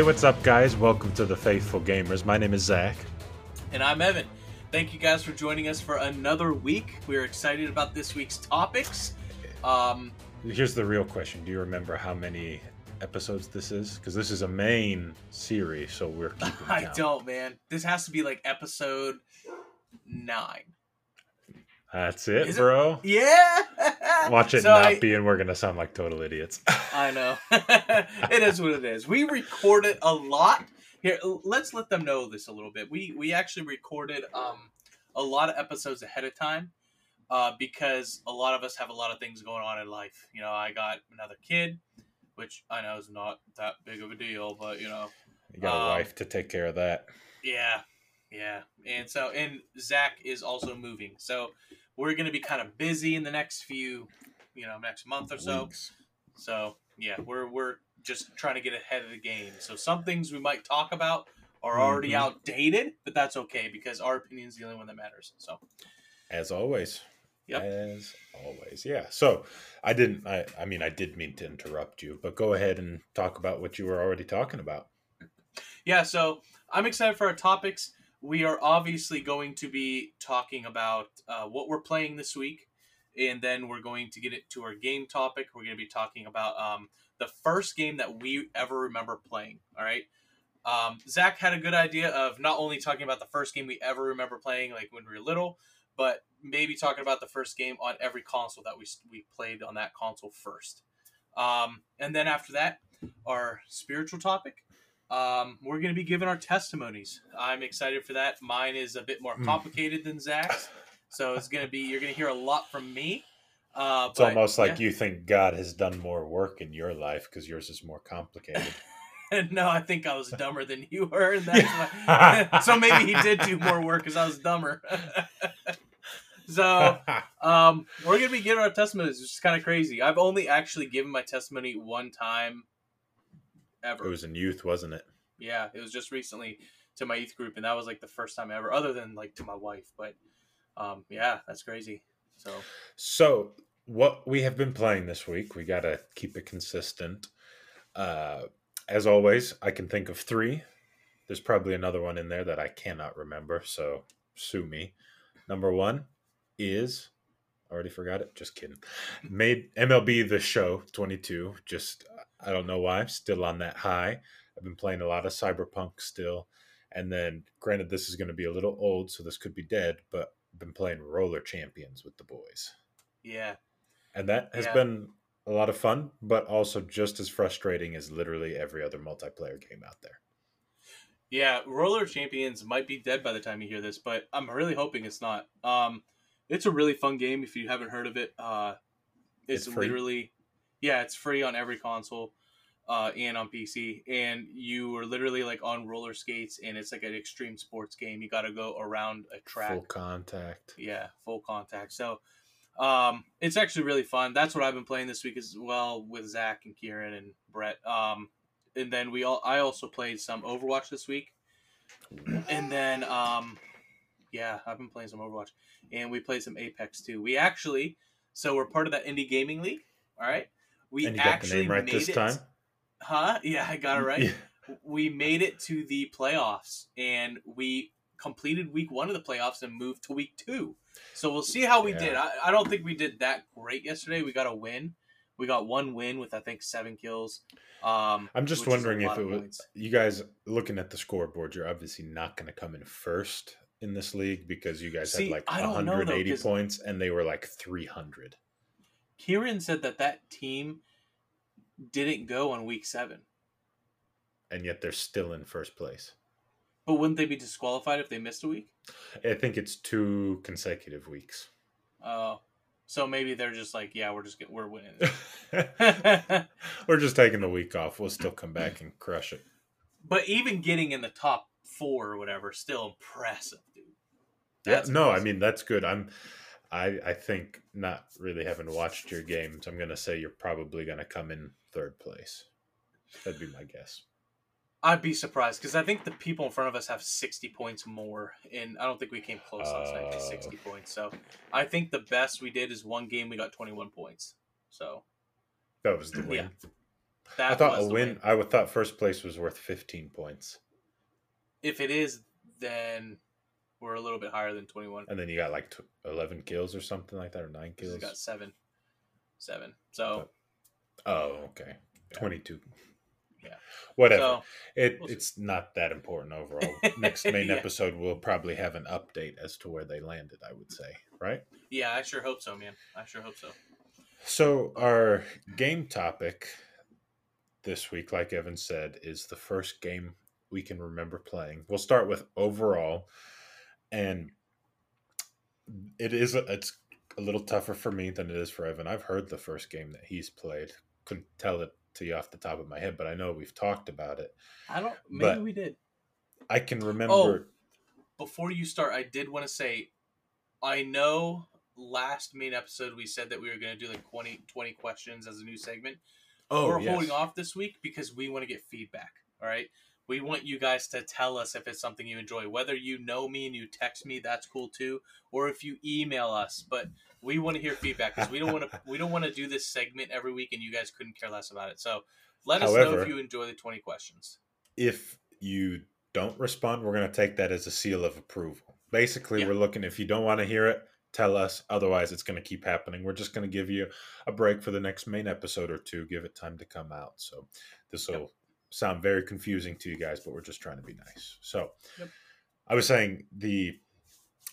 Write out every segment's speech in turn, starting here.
Hey, what's up, guys? Welcome to the Faithful Gamers. My name is Zach. And I'm Evan. Thank you guys for joining us for another week. We're excited about this week's topics. Um, Here's the real question Do you remember how many episodes this is? Because this is a main series, so we're keeping I count. don't, man. This has to be like episode nine. That's it, Is it? bro. Yeah. Watch it So not I- be, and we're going to sound like total idiots. I know. it is what it is. We recorded a lot. Here, let's let them know this a little bit. We we actually recorded um a lot of episodes ahead of time. Uh, because a lot of us have a lot of things going on in life. You know, I got another kid, which I know is not that big of a deal, but you know, You got a Um, wife to take care of that. yeah, yeah. And so, and Zach is also moving, so we're gonna be kind of busy in the next few, you know, next month or so. Weeks. So yeah, we're we're just trying to get ahead of the game. So some things we might talk about are already Mhm. outdated, but that's okay because our opinion is the only one that matters. So As always. Yep. As always. Yeah. So I didn't, I, I mean, I did mean to interrupt you, but go ahead and talk about what you were already talking about. yeah, so I'm excited for our topics. We are obviously going to be talking about uh, what we're playing this week, and then we're going to get it to our game topic. We're going to be talking about um, the first game that we ever remember playing. All right. Um, Zach had a good idea of not only talking about the first game we ever remember playing, like when we were little, but maybe talking about the first game on every console that we we played on that console first. Um, and then after that, our spiritual topic. Um, we're going to be giving our testimonies. I'm excited for that. Mine is a bit more Hmm. complicated than Zach's, so it's going to be you're going to hear a lot from me. Uh, It's but, almost like yeah. you think God has done more work in your life because yours is more complicated. no, I think I was dumber than you were, and that's why. so maybe he did do more work because I was dumber. so um, we're gonna be giving our testimonies, which is kind of crazy. I've only actually given my testimony one time ever. it was in youth, wasn't it? Yeah, it was just recently to my youth group, and that was like the first time ever, other than like to my wife. But um, yeah, that's crazy. So So, what we have been playing this week, we got to keep it consistent. Uh, as always, I can think of three. There's probably another one in there that I cannot remember, so sue me. Number one is already forgot it. Just kidding. Made MLB the Show 22. Just I don't know why. I'm still on that high. I've been playing a lot of Cyberpunk still, and then granted this is going to be a little old, so this could be dead, but I've been playing Roller Champions with the boys yeah, and that has Yeah. been a lot of fun but also just as frustrating as literally every other multiplayer game out there Yeah, Roller Champions might be dead by the time you hear this, but I'm really hoping it's not. Um, it's a really fun game if you haven't heard of it. Uh, it's, It's literally, yeah, it's free on every console uh, and on PC. And you are literally like on roller skates, and it's like an extreme sports game. You got to go around a track. full contact Yeah, full contact. So um, it's actually really fun. That's what I've been playing this week as well with Zach and Kieran and Brett. Um, and then we all I also played some Overwatch this week. And then um, yeah, I've been playing some Overwatch. And we played some Apex too. We actually so we're part of that indie gaming league. All right. We and you got the actually name right made this it. time Huh? Yeah, I got it right Yeah. we made it to the playoffs and we completed week one of the playoffs and moved to week two. So we'll see how we did. I, I don't think we did that great yesterday. We got a win. We got one win with I think seven kills. Um, i'm just which is a wondering if it was points. you guys looking at the scoreboard you're obviously not going to come in first in this league because you guys See, had like I don't know, though, points and they were like 300 Kieran said that that team didn't go on week seven, and yet they're still in first place but wouldn't they be disqualified if they missed a week? i think it's two consecutive weeks Uh, so maybe they're just like, yeah, we're just get, we're winning. we're just taking the week off we'll still come back and crush it But even getting in the top four or whatever, still impressive, dude. Yeah, That's no, I mean that's good. I'm, I, I think not really having watched your games. I'm gonna say you're probably gonna come in third place. That'd be my guess. I'd be surprised because I think the people in front of us have 60 points more, and I don't think we came close last night to Oh. 60 points. So I think the best we did is one game we got 21 points. So That was the win. Yeah. That I thought a the win, I would thought first place was worth 15 points. If it is, then we're a little bit higher than 21. And then you got like tw 11 kills or something like that, or nine kills. has got seven. Seven. So, Oh, okay. Yeah. 22. Yeah. Whatever. so it, we'll it's not that important overall. Next main Yeah. episode, we'll probably have an update as to where they landed, I would say, right? yeah, I sure hope so, man. I sure hope so. So, our game topic this week, like Evan said, is the first game we can remember playing. We'll start with overall, and it is a, it's a little tougher for me than it is for Evan. I've heard the first game that he's played. Couldn't tell it to you off the top of my head, but I know we've talked about it. I don't. Maybe But- we did. I can oh, remember. Oh. Before you start, I did want to say, I know last main episode we said that we were going to do like 20, 20 questions as a new segment. oh, we're yes. holding off this week because we want to get feedback. All right. We want you guys to tell us if it's something you enjoy. Whether you know me and you text me, that's cool too, or if you email us. But we want to hear feedback because we don't want to. We don't want to do this segment every week, and you guys couldn't care less about it. So let us know if you enjoy the twenty questions. if you don't respond, we're going to take that as a seal of approval. Basically, Yeah. we're looking, if you don't want to hear it, tell us. Otherwise, it's going to keep happening. We're just going to give you a break for the next main episode or two, give it time to come out. So, this will Yep. Sound very confusing to you guys, but we're just trying to be nice. So, Yep. I was saying the,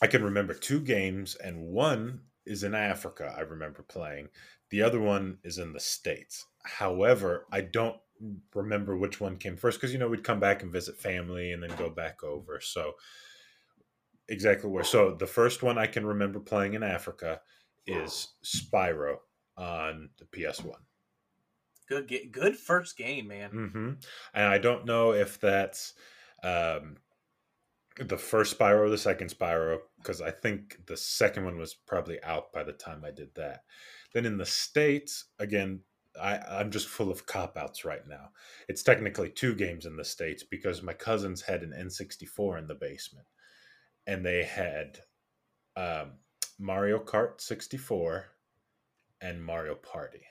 I can remember two games, and one is in Africa, I remember playing. The other one is in the States. However, I don't remember which one came first because you know we'd come back and visit family and then go back over so exactly where so the first one i can remember playing in africa is spyro on the ps1 Good, good first game, man. hmm and i don't know if that's um the first spyro or the second spyro because i think the second one was probably out by the time i did that then in the states again I, I'm just full of cop outs right now. It's technically two games in the States because my cousins had an N64 in the basement and they had um, Mario Kart 64 and Mario Party.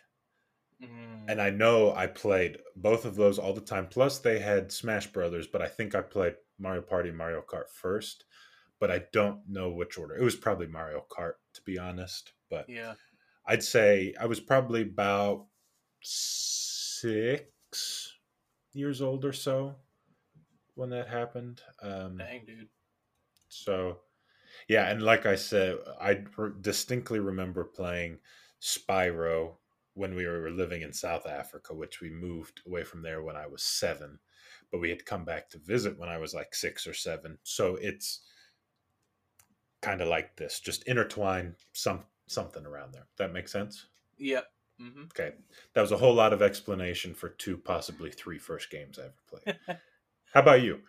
Mm, And I know I played both of those all the time. Plus, they had Smash Brothers, but I think I played Mario Party Mario Kart first. But I don't know which order. It was probably Mario Kart, to be honest. But yeah. I'd say I was probably about six years old or so when that happened. Um, Dang, dude. so, yeah, and like I said, I distinctly remember playing Spyro when we were living in South Africa, which we moved away from there when I was seven, but we had come back to visit when I was like six or seven. So it's kind of like this, just intertwine some something around there. That makes sense. Yep. hmm Okay, that was a whole lot of explanation for two, possibly three first games I ever played. How about you?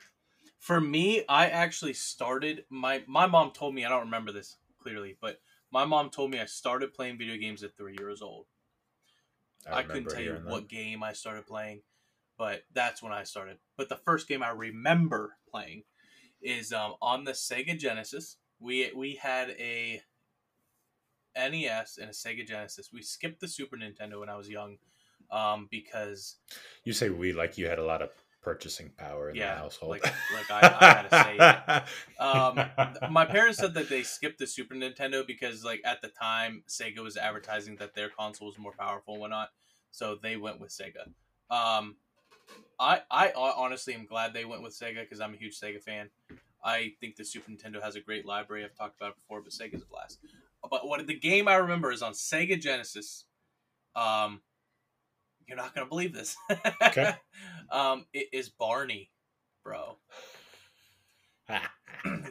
For me, I actually started my my mom told me I don't remember this clearly, but my mom told me I started playing video games at three years old. I, couldn't tell you that. what game I started playing, but that's when I started. But the first game I remember playing is um, on the Sega Genesis. We we had a NES and a Sega Genesis. We skipped the Super Nintendo when I was young um, because You say we like you had a lot of purchasing power in Yeah, the household. like- like I- I had to say Um, my parents said that they skipped the Super Nintendo because, like, at the time, Sega was advertising that their console was more powerful and whatnot, so they went with Sega. Um, I, I honestly am glad they went with Sega because I'm a huge Sega fan. I think the Super Nintendo has a great library. I've talked about it before, but Sega's a blast. But what the game I remember is on Sega Genesis. Um, you're not gonna believe this. Okay. um, it is Barney, bro.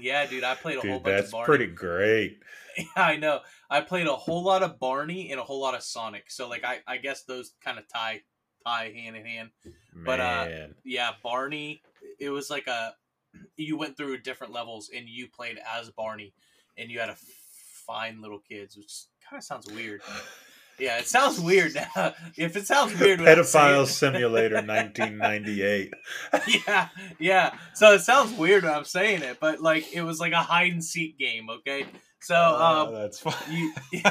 yeah, dude, I played a whole Dude, bunch that's of Barney. That's pretty great. Yeah, I know. I played a whole lot of Barney and a whole lot of Sonic. So like I, I guess those kind of tie tie hand in hand. But, uh, Yeah, Barney. It was like a you went through different levels and you played as Barney, and you had a fine little kids, which kind of sounds weird. Yeah, it sounds weird now. if it sounds weird, Pedophile Simulator 1998. yeah, yeah. So it sounds weird when I'm saying it, but like it was like a hide and seek game, okay? So Uh, um, that's fine. you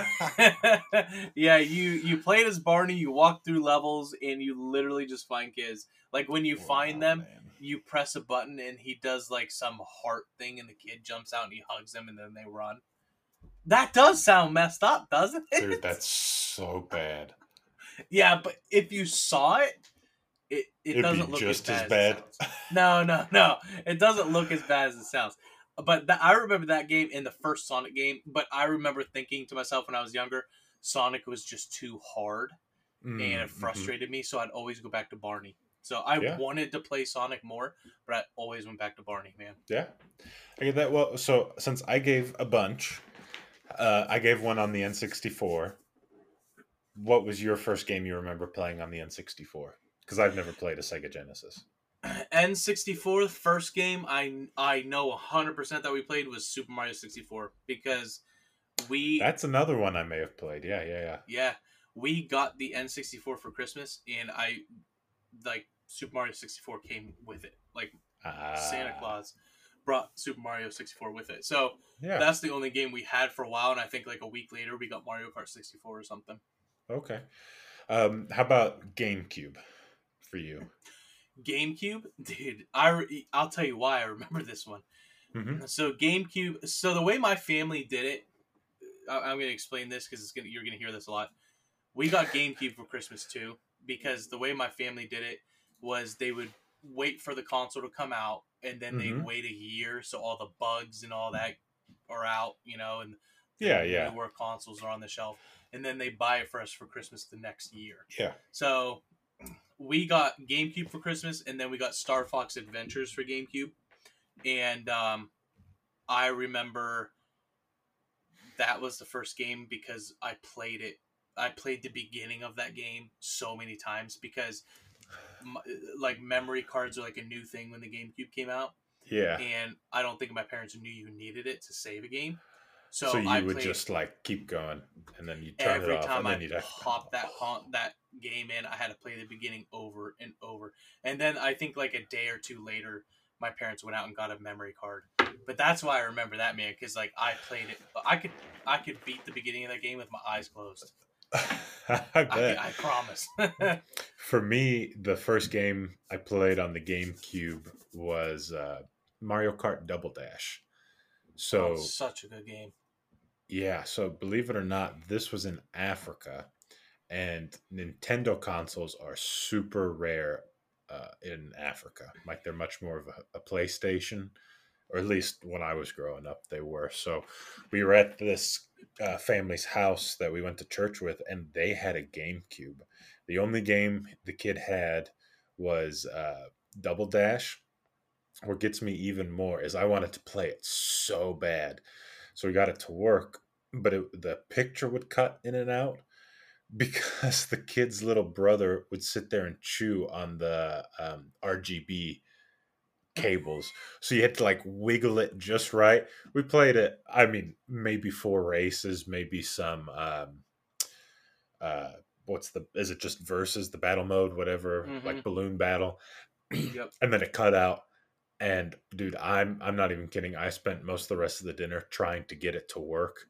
yeah you you played as barney you walk through levels and you literally just find kids like when you find them man. you press a button and he does like some heart thing and the kid jumps out and he hugs them and then they run that does sound messed up doesn't it Dude, that's so bad. yeah but if you saw it it, it It'd doesn't look just as as bad, bad. As no no no it doesn't look as bad as it sounds but that, i remember that game in the first sonic game but i remember thinking to myself when i was younger sonic was just too hard Mm, and it mhm. frustrated me so i'd always go back to barney so i Yeah. wanted to play sonic more but i always went back to barney man Yeah, I get that. Well, so since I gave a bunch, uh, I gave one on the N64. What was your first game you remember playing on the N64? Because I've never played a Sega Genesis. N64 the first game I I know 100% that we played was Super Mario 64 because we That's another one I may have played. Yeah, yeah, yeah. yeah, we got the N64 for Christmas and I like Super Mario 64 came with it. Like Santa Ah, Claus brought Super Mario 64 with it. So Yeah. that's the only game we had for a while and I think like a week later we got Mario Kart 64 or something. Okay. Um, how about GameCube for you? GameCube, dude, I re- I'll tell you why I remember this one. hmm So GameCube. So the way my family did it, I- I'm going to explain this because it's gonna you're going to hear this a lot. We got GameCube for Christmas too because the way my family did it was they would wait for the console to come out and then Mhm. they'd wait a year so all the bugs and all that are out, you know, and Yeah, yeah. where consoles are on the shelf, and then they buy it for us for Christmas the next year. Yeah. So we got GameCube for Christmas, and then we got Star Fox Adventures for GameCube. And um, I remember that was the first game because I played it. I played the beginning of that game so many times because, like, memory cards are like a new thing when the GameCube came out, Yeah. and I don't think my parents knew you needed it to save a game. So, So, you I would just like keep going, and then you turn it off, time and I then have pop that that game in, I had to play the beginning over and over. And then I think like a day or two later, my parents went out and got a memory card. But that's why I remember that man because like I played it. I could I could beat the beginning of that game with my eyes closed. I I, bet. I promise. For me, the first game I played on the GameCube was uh, Mario Kart Double Dash. So Oh, such a good game. yeah, so believe it or not, this was in Africa, and Nintendo consoles are super rare uh, in Africa. Like they're much more of a, a PlayStation, or at least when I was growing up, they were. So we were at this uh, family's house that we went to church with, and they had a GameCube. The only game the kid had was uh, Double Dash. What gets me even more is I wanted to play it so bad, so we got it to work, but it, the picture would cut in and out because the kid's little brother would sit there and chew on the um, RGB cables. So you had to like wiggle it just right. We played it, I mean, maybe four races, maybe some um uh what's the is it just versus the battle mode, whatever, like Mhm. balloon battle. Yep. And then it cut out. And dude, I'm I'm not even kidding. I spent most of the rest of the dinner trying to get it to work.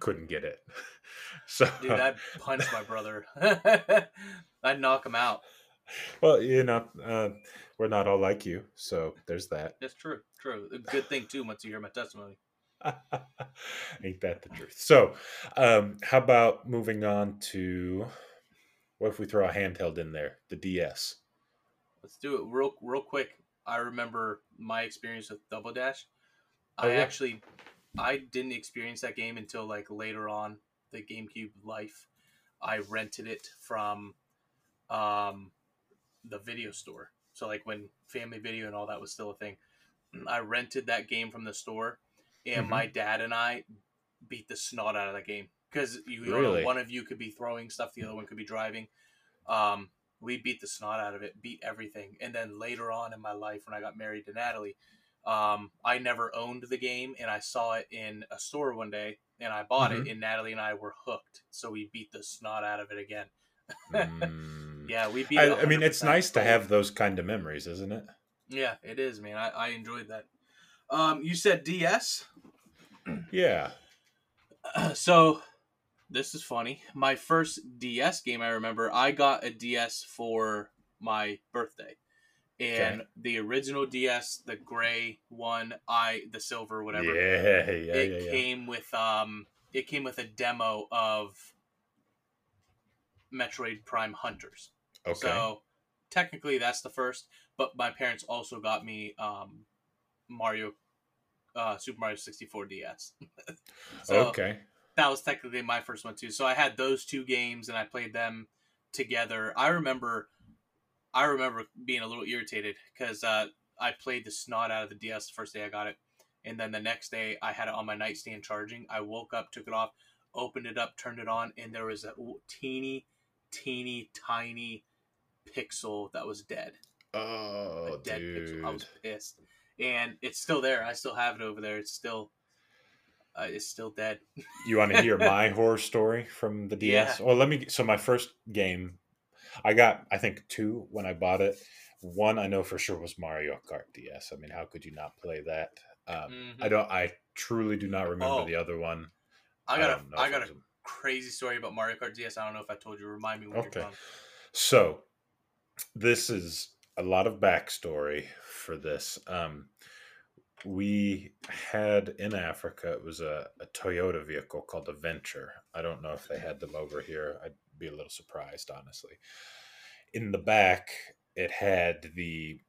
Couldn't get it. So Dude, I'd punch my brother. I'd knock him out. well, you know, uh, we're not all like you, so there's that. That's true. True. Good thing too. Once you hear my testimony. Ain't that the truth? So, um, how about moving on to what if we throw a handheld in there, the DS? Let's do it real real quick. I remember my experience with Double Dash. Oh, I yeah. actually I didn't experience that game until like later on the GameCube life. I rented it from um the video store. So like when Family Video and all that was still a thing. I rented that game from the store and Mhm. my dad and I beat the snot out of that game because you know, Really? one of you could be throwing stuff, the other one could be driving. Um, we beat the snot out of it, beat everything, and then later on in my life, when I got married to Natalie, um, I never owned the game, and I saw it in a store one day, and I bought Mhm. it, and Natalie and I were hooked, so we beat the snot out of it again. Mm. Yeah, we beat. I, I mean, it's nice to have those kind of memories, isn't it? Yeah, it is, man. I, I enjoyed that. Um, you said DS. Yeah. so this is funny. My first DS game I remember, I got a DS for my birthday. And Okay. the original DS, the gray one, I the silver, whatever. Yeah, yeah, it yeah, yeah. came with um it came with a demo of Metroid Prime Hunters. Okay. So technically that's the first, but my parents also got me um Mario uh Super Mario 64 DS. so okay. that was technically my first one too. So I had those two games and I played them together. I remember I remember being a little irritated because uh, I played the snot out of the DS the first day I got it, and then the next day I had it on my nightstand charging. I woke up, took it off, opened it up, turned it on, and there was a teeny, teeny, tiny pixel that was dead. Oh, a dead dude. pixel. I was pissed, and it's still there. I still have it over there. It's still, uh, it's still dead. You want to hear my horror story from the DS? Well, let me. So my first game, I got I think two when I bought it. One I know for sure was Mario Kart DS. I mean, how could you not play that? Um, Mhm. I don't. I truly do not remember Oh. the other one. I got don't a, I got a crazy story about Mario Kart DS. I don't know if I told you. Remind me when Okay. you're done. So, this is a lot of backstory for this. Um, we had in Africa, it was a, a Toyota vehicle called a Venture. I don't know if they had them over here. I'd be a little surprised, honestly. In the back, it had the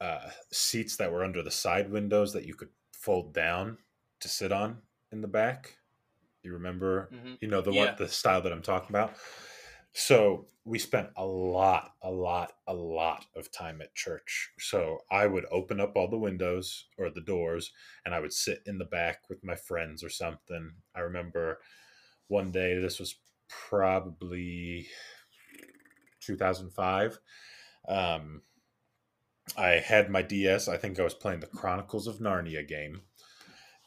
uh, seats that were under the side windows that you could fold down to sit on in the back. You remember hmm you know the Yeah. one the style that i'm talking about so we spent a lot a lot a lot of time at church. So i would open up all the windows or the doors and i would sit in the back with my friends or something. I remember one day this was probably 2005 um i had my ds i think i was playing the chronicles of narnia game.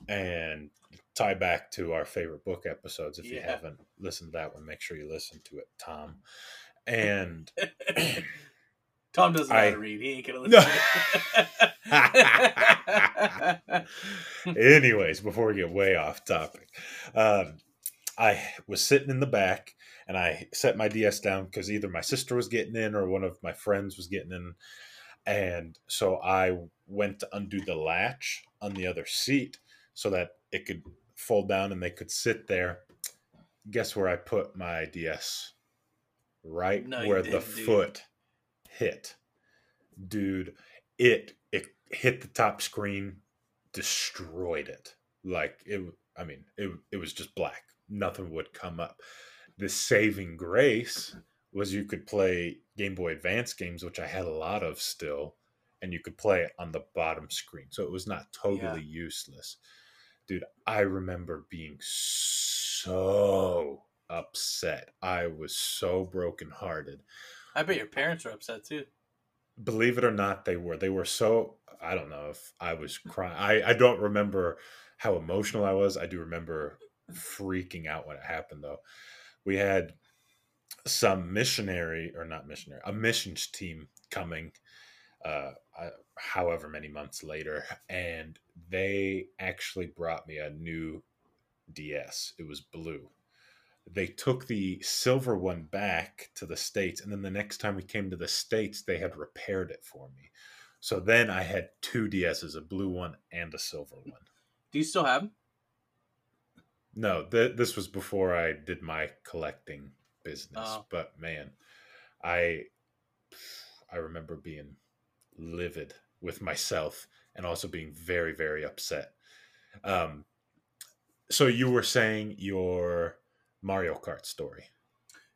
And tie back to our favorite book episodes. If you haven't listened to that one, make sure you listen to it, Tom. And Tom doesn't know how to read. He ain't gonna No. listen. to it. anyways, before we get way off topic, um, I was sitting in the back and I set my DS down because either my sister was getting in or one of my friends was getting in. And so I went to undo the latch on the other seat so that it could fold down and they could sit there. Guess where I put my DS? Right No, where the dude. foot hit. Dude, it it hit the top screen, destroyed it. Like it I mean, it it was just black. Nothing would come up. The saving grace was you could play Game Boy Advance games, which I had a lot of still, and you could play it on the bottom screen. So it was not totally useless. Dude, I remember being so upset. I was so brokenhearted. I bet your parents were upset too. Believe it or not, they were. They were so I don't know if I was crying. I, I don't remember how emotional I was. I do remember freaking out when it happened though. We had some missionary or not missionary, a missions team coming uh however many months later and they actually brought me a new DS. It was blue. They took the silver one back to the states and then the next time we came to the states they had repaired it for me. So then I had two DSs, a blue one and a silver one. Do you still have them? No, th- this was before I did my collecting business. Oh. But man, I I remember being livid with myself and also being very very upset. Um, so you were saying your Mario Kart story.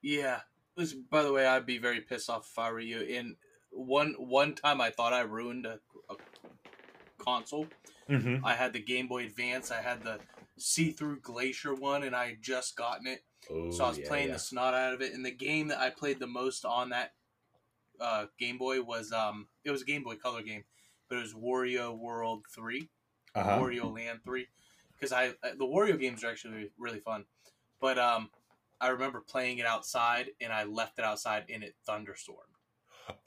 Yeah. This, by the way, I'd be very pissed off if I were you. In one one time, I thought I ruined a, a console. Mm-hmm. I had the Game Boy Advance. I had the see-through Glacier one, and I had just gotten it. Oh, So I was yeah, playing yeah. the snot out of it. And the game that I played the most on that uh, Game Boy was um, it was a Game Boy Color game, but it was Wario World Three, Uh-huh. Wario Land Three, because I the Wario games are actually really fun. But um, I remember playing it outside, and I left it outside, and it thunderstormed.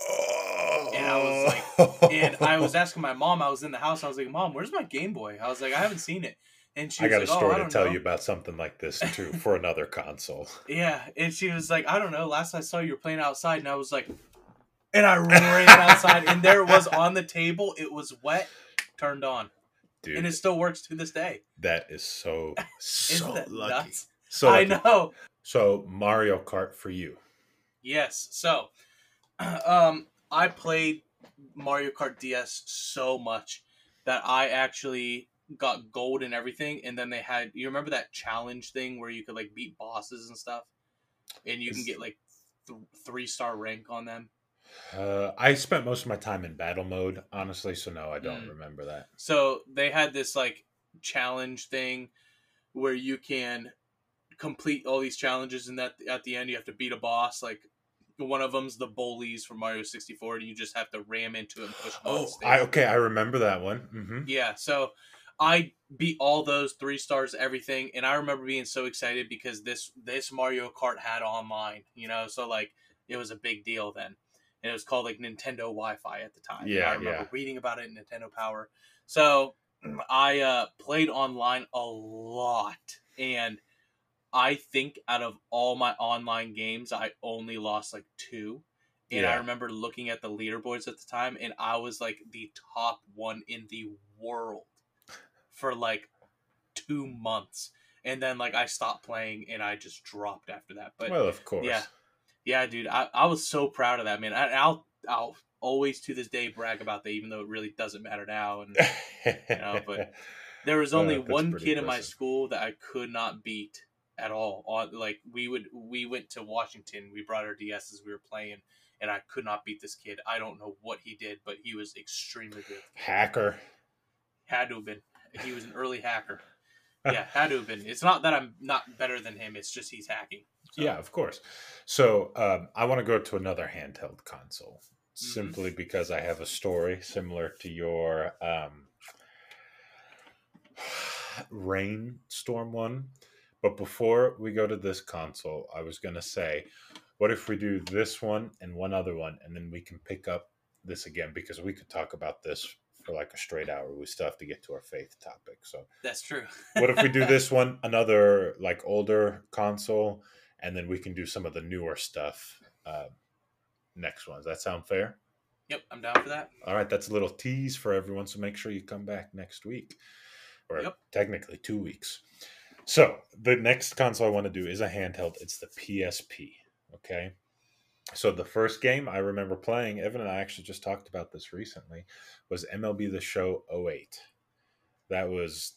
Oh. And I was like, And I was asking my mom. I was in the house. I was like, "Mom, where's my Game Boy?" I was like, "I haven't seen it." And she I was got like, a "Oh, story I to tell know." you about something like this too for another console. Yeah, and she was like, I don't know. Last I saw you were playing outside, and I was like, and I ran outside, and there it was on the table. It was wet, turned on, Dude, and it still works to this day. that is so so lucky. nuts? So I know. So Mario Kart for you. Yes. So, um, I played Mario Kart DS so much that I actually got gold and everything. And then they had, you remember that challenge thing where you could like beat bosses and stuff, and you can get like th- three star rank on them. Uh, I spent most of my time in battle mode, honestly. So no, I don't Mm. remember that. So they had this like challenge thing where you can complete all these challenges, and that at the end you have to beat a boss. Like one of them's the bullies from Mario sixty four, and you just have to ram into it and push. Oh. I okay, I remember that one. hmm Yeah, so I beat all those three stars, everything, and I remember being so excited because this this Mario Kart had online, you know, so like it was a big deal then, and it was called like Nintendo Wi-Fi at the time. Yeah, I remember yeah. reading about it in Nintendo Power. So I uh, played online a lot, and I think out of all my online games, I only lost like two. And I remember looking at the leaderboards at the time, and I was like the top one in the world for like two months. And then like I stopped playing and I just dropped after that. But well, of course. yeah. Yeah, dude, I, I was so proud of that man. I, I'll I'll always to this day brag about that, even though it really doesn't matter now. And know, but- there was Uh, only that's one kid in my school that I could not beat at all. On like we would we went to Washington, we brought our DSs, we were playing, and I could not beat this kid. I don't know what he did, but he was extremely good. hacker. Had to have been. He was an early hacker. Yeah, had to have been. It's not that I'm not better than him. It's just he's hacking. So, Yeah, of course. So um, I want to go to another handheld console Mm-hmm. simply because I have a story similar to your um, rainstorm one. But before we go to this console, I was going to say, what if we do this one and one other one, and then we can pick up this again because we could talk about this for like a straight hour. We still have to get to our faith topic. So that's true. what if we do this one another like older console and then we can do some of the newer stuff uh, next one does that sound fair? Yep, I'm down for that. all right that's a little tease for everyone so make sure you come back next week. Or Yep. technically two weeks. So the next console i want to do is a handheld. It's the psp okay? So the first game i remember playing evan and i actually just talked about this recently was mlb the show 08 that was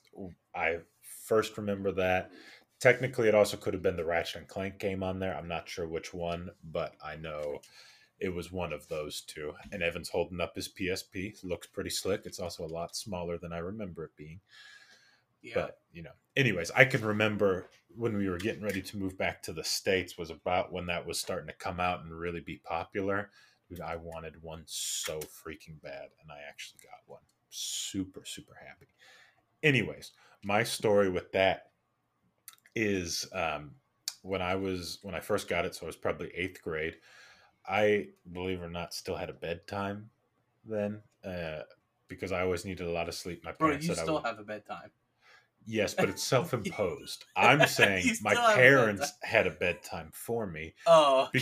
i first remember that technically it also could have been the ratchet and clank game on there. I'm not sure which one but i know it was one of those two. And evan's holding up his psp looks pretty slick. It's also a lot smaller than i remember it being. Yeah. but you know anyways i can remember when we were getting ready to move back to the states was about when that was starting to come out and really be popular. Dude, i wanted one so freaking bad and i actually got one. Super super happy. Anyways my story with that is um, when i was when i first got it so i was probably eighth grade i believe it or not still had a bedtime then uh, because i always needed a lot of sleep my Bro, parents you said I still would- have a bedtime. Yes, but it's self-imposed. I'm saying my have a parents had a bedtime for me, Oh, okay.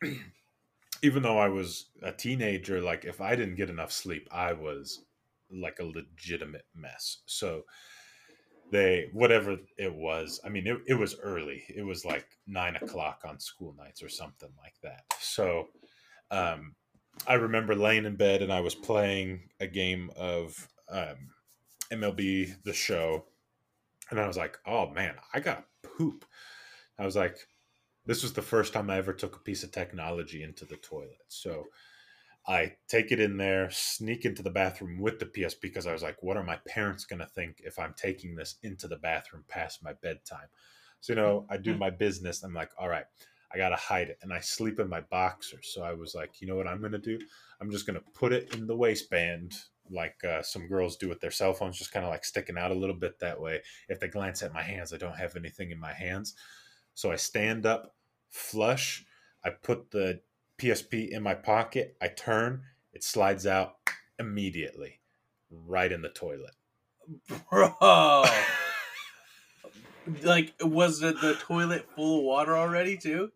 Because- even though I was a teenager. Like if I didn't get enough sleep, I was like a legitimate mess. So they whatever it was. I mean, it, it was early. It was like nine o'clock on school nights or something like that. So um, I remember laying in bed and I was playing a game of um, MLB The Show, and I was like, "Oh man, I got poop." I was like, "This was the first time I ever took a piece of technology into the toilet." So I take it in there, sneak into the bathroom with the PS because I was like, "What are my parents gonna think if I'm taking this into the bathroom past my bedtime?" So you know, I do my business. I'm like, "All right." I gotta hide it, and I sleep in my boxers. So I was like, you know what I'm gonna do? I'm just gonna put it in the waistband, like uh, some girls do with their cell phones, just kind of like sticking out a little bit that way. If they glance at my hands, I don't have anything in my hands. So I stand up, flush. I put the PSP in my pocket. I turn. It slides out immediately, right in the toilet. Bro. Like, was the, the toilet full of water already too?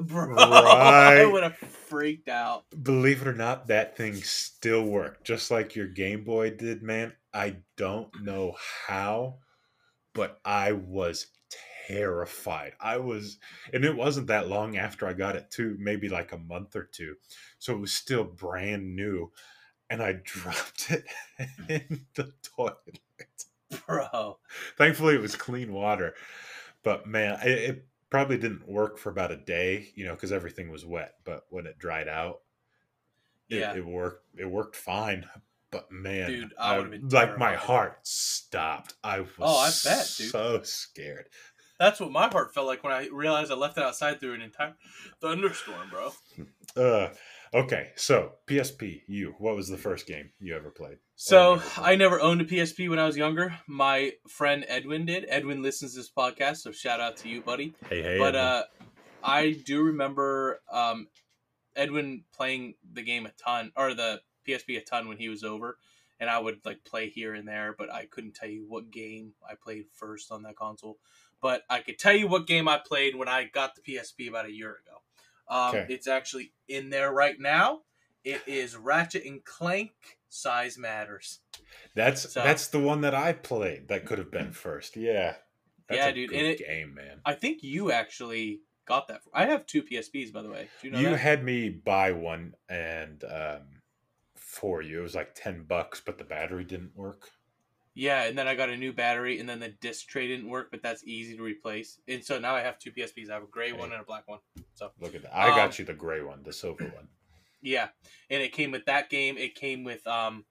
Bro, Right. I would have freaked out. Believe it or not, that thing still worked, just like your Game Boy did, man. I don't know how, but I was terrified. I was, and it wasn't that long after I got it too, maybe like a month or two. So it was still brand new, and I dropped it in the toilet. Bro. Thankfully, it was clean water, but man, it, it probably didn't work for about a day, you know, because everything was wet. But when it dried out, it, Yeah. it worked. It worked fine. But man, Dude, I been like my heart stopped. I was Oh, I bet, dude. so scared. That's what my heart felt like when I realized I left it outside through an entire thunderstorm, bro. Uh, okay, so PSP, you. What was the first game you ever played? So never played. I never owned a PSP when I was younger. My friend Edwin did. Edwin listens to this podcast, so shout out to you, buddy. Hey, hey. but Edwin. uh, I do remember um, Edwin playing the game a ton, or the PSP a ton when he was over, and I would like play here and there, but I couldn't tell you what game I played first on that console. But I could tell you what game I played when I got the PSP about a year ago. Um, Okay. It's actually in there right now. It is Ratchet and Clank. Size matters. that's so- that's the one that I played. That could have been first. Yeah. That's Yeah, a dude, Good it- game, man. I think you actually got that. I have two PSPs, by the way. Do you know you had me buy one and um for you it was like 10 bucks but the battery didn't work Yeah, and then I got a new battery, and then the disc tray didn't work, but that's easy to replace. And so now I have two PSPs. I have a gray one and a black one. So look at that i Um, got you the gray one the silver one yeah, and it came with that game. It came with um,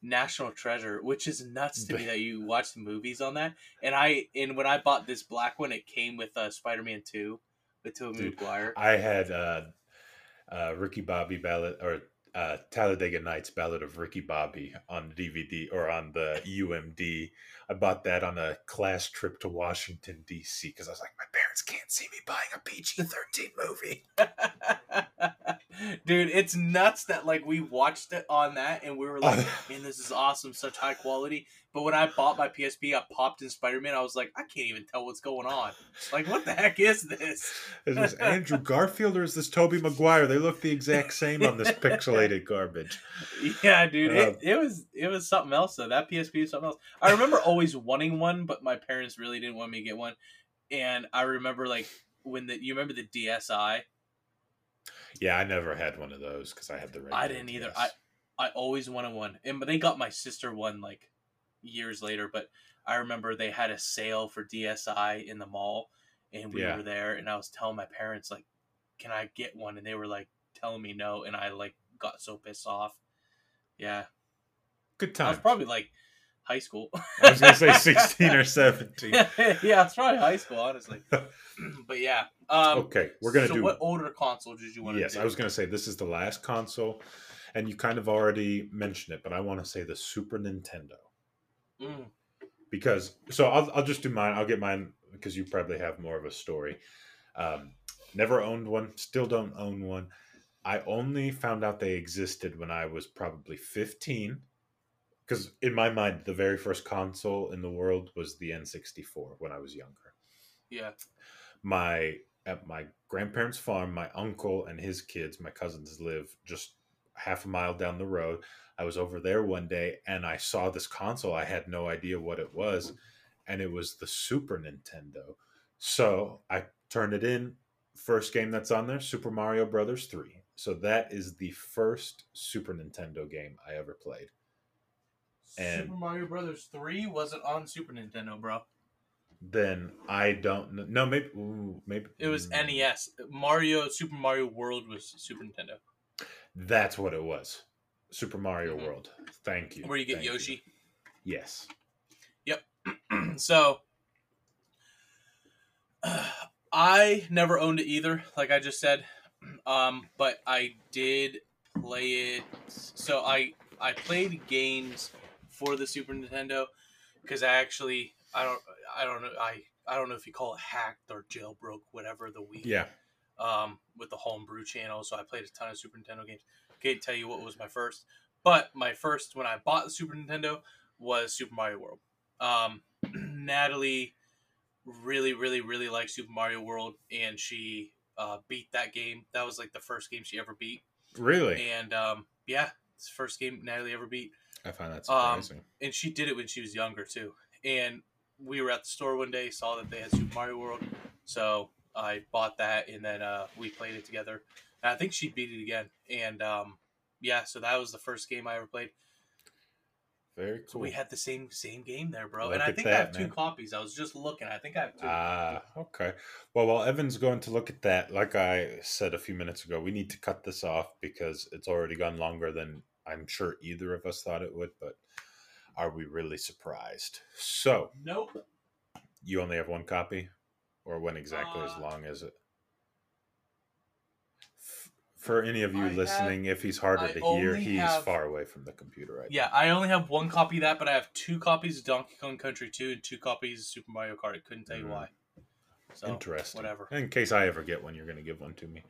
National Treasure, which is nuts to me that you watch the movies on that. And I and when I bought this black one, it came with uh, Spider Man Two with Tobey Maguire. i had uh uh ricky bobby ballad or uh talladega nights ballad of ricky bobby on dvd or on the umd i bought that on a class trip to washington dc because i was like my parents can't see me buying a pg-13 movie Dude, it's nuts that like we watched it on that and we were like, man, this is awesome, such high quality. But when I bought my PSP, I popped in Spider Man. I was like, I can't even tell what's going on. Like, what the heck is this? is this andrew garfield or is this tobey maguire they look the exact same on this pixelated garbage Yeah, dude, Um, it, it was it was something else though. That PSP was something else. I remember always wanting one, but my parents really didn't want me to get one. And I remember like when the you remember the DSi? Yeah, I never had one of those because I had the. I didn't either. I I always wanted one, and but they got my sister one like years later. But I remember they had a sale for DSi in the mall, and we Yeah. were there, and I was telling my parents like, "Can I get one?" And they were like telling me no, and I like got so pissed off. Yeah, Good time. I was probably like high school. I was gonna say sixteen or seventeen. yeah, it's probably high school, honestly. but yeah, um, okay, we're gonna so do. what older console did you want to yes? I was gonna say this is the last console, and you kind of already mentioned it, but I want to say the Super Nintendo Mm, because. So I'll I'll just do mine. I'll get mine because you probably have more of a story. Um, never owned one. Still don't own one. I only found out they existed when I was probably fifteen. Because in my mind, the very first console in the world was the N64 when I was younger. yeah, my at my grandparents' farm, my uncle and his kids, my cousins live just half a mile down the road. I was over there one day and I saw this console. I had no idea what it was, and it was the Super Nintendo. So I turned it in. First game that's on there, Super Mario Brothers 3. So that is the first Super Nintendo game I ever played. And- Super Mario Brothers three wasn't on Super Nintendo, bro. Then I don't know. No, maybe ooh, maybe It was mm, NES. Mario Super Mario World was Super Nintendo. That's what it was. Super Mario Mhm. World. Thank you. Where you get Thank Yoshi. Yes. Yep. so I never owned it either, like I just said. Um, but I did play it. So I I played games for the Super Nintendo because I actually I don't I don't know I I don't know if you call it hacked or jailbroke whatever the Wii Yeah. Um, with the homebrew channel. So I played a ton of Super Nintendo games. Can't tell you what was my first, but my first when I bought the Super Nintendo was Super Mario World. Um, Natalie really, really, really liked Super Mario World, and she uh, beat that game. That was like the first game she ever beat. Really? And um, yeah, it's the first game Natalie ever beat. I find that Um, surprising. And she did it when she was younger too. And we were at the store one day, saw that they had Super Mario World, so I bought that, and then uh, we played it together. And I think she beat it again. And um, yeah, so that was the first game I ever played. Very So cool. we had the same same game there, bro. Look and I think I that, have two man. copies. I was just looking. I think I have two. Ah, okay. Well, while Evan's going to look at that, like I said a few minutes ago, we need to cut this off because it's already gone longer than I'm sure either of us thought it would. But are we really surprised? So nope. you only have one copy, or when exactly? as Uh, long as it? For any of you I have- listening, if he's harder I to hear, he's have- far away from the computer right Yeah, I only have one copy of that, but I have two copies of Donkey Kong Country 2 and two copies of Super Mario Kart. I couldn't tell you Mm. why. So, Interesting. Whatever. In case I ever get one, you're going to give one to me.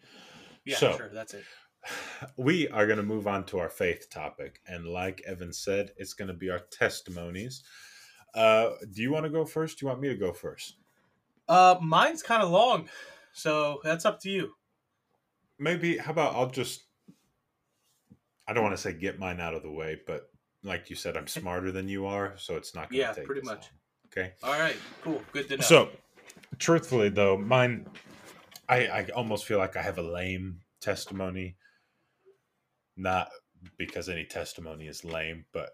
Yeah, So- sure. That's it. we are going to move on to our faith topic. And like Evan said, it's going to be our testimonies. Uh, do you want to go first? Do you want me to go first? Uh, mine's kind of long, so that's up to you. Maybe, how about I'll just, I don't want to say get mine out of the way, but like you said, I'm smarter than you are, so it's not going to Yeah, take pretty much. long. Okay. All right, cool. Good to know. So, truthfully, though, mine, I, I almost feel like I have a lame testimony. Not because any testimony is lame, but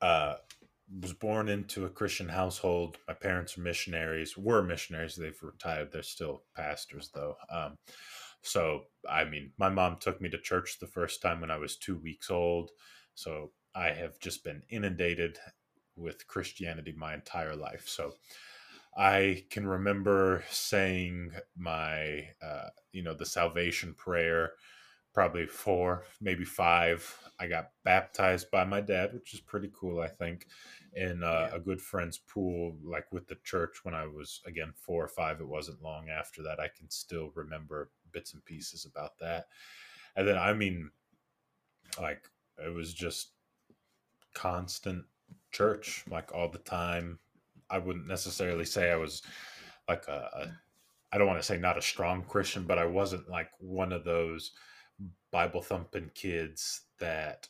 uh, was born into a Christian household. My parents are missionaries. Were missionaries. They've retired. They're still pastors, though. Um, so, I mean, my mom took me to church the first time when I was two weeks old. So, I have just been inundated with Christianity my entire life. So, I can remember saying my, uh, you know, the salvation prayer, probably four, maybe five. I got baptized by my dad, which is pretty cool, I think, in uh, Yeah. a good friend's pool, like with the church when I was, again, four or five. It wasn't long after that. I can still remember bits and pieces about that. And then, I mean, like, it was just constant church, like all the time. I wouldn't necessarily say I was like a, a I don't want to say not a strong Christian, but I wasn't like one of those Bible thumping kids that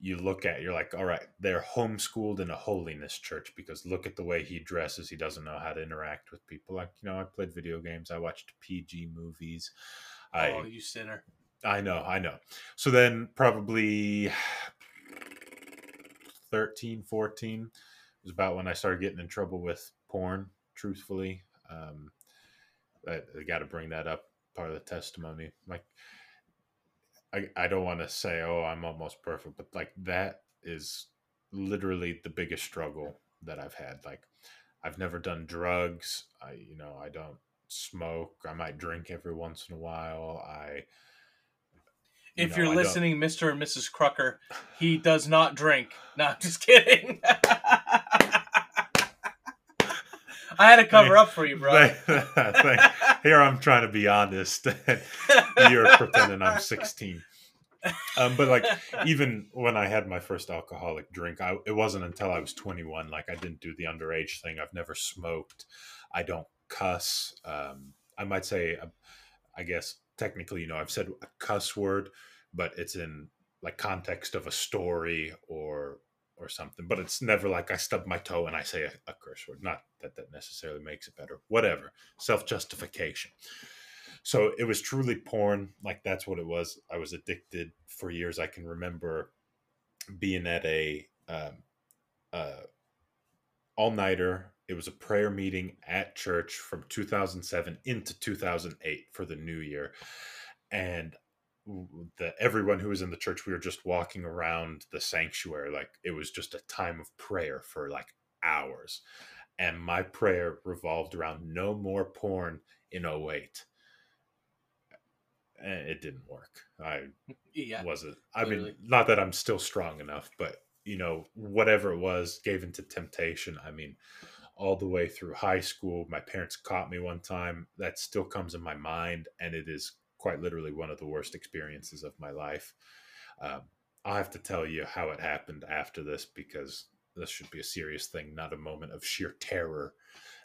you look at, you're like, all right, they're homeschooled in a holiness church because look at the way he dresses. He doesn't know how to interact with people. Like, you know, I played video games, I watched PG movies. I oh, you sinner. I know, I know. So then probably 13, 14 was about when I started getting in trouble with porn, truthfully. Um, I, I got to bring that up, part of the testimony. Like, I, I don't want to say, oh, I'm almost perfect, but like that is literally the biggest struggle that I've had. Like, I've never done drugs. I, you know, I don't smoke. I might drink every once in a while. I, you If know, you're I don't- listening, Mr. and Mrs. Crucker, he does not drink. No, I'm just kidding. I had to cover up for you, bro. Here I'm trying to be honest. You're pretending I'm 16. Um, but like even when I had my first alcoholic drink, I, it wasn't until I was 21. Like I didn't do the underage thing. I've never smoked. I don't cuss. Um, I might say, uh, I guess technically, you know, I've said a cuss word, but it's in like context of a story or or something. But it's never like I stub my toe and I say a, a curse word. Not that that necessarily makes it better. Whatever. Self justification. So it was truly porn. Like that's what it was. I was addicted for years. I can remember being at a um, uh, all nighter. It was a prayer meeting at church from 2007 into 2008 for the new year, and the everyone who was in the church, we were just walking around the sanctuary like it was just a time of prayer for like hours, and my prayer revolved around no more porn in 08 and it didn't work. I yeah. wasn't. I mean, not that I'm still strong enough, but you know, whatever it was, gave into temptation. I mean, all the way through high school, my parents caught me one time. That still comes in my mind, and it is quite literally one of the worst experiences of my life. Um, I'll have to tell you how it happened after this because this should be a serious thing, not a moment of sheer terror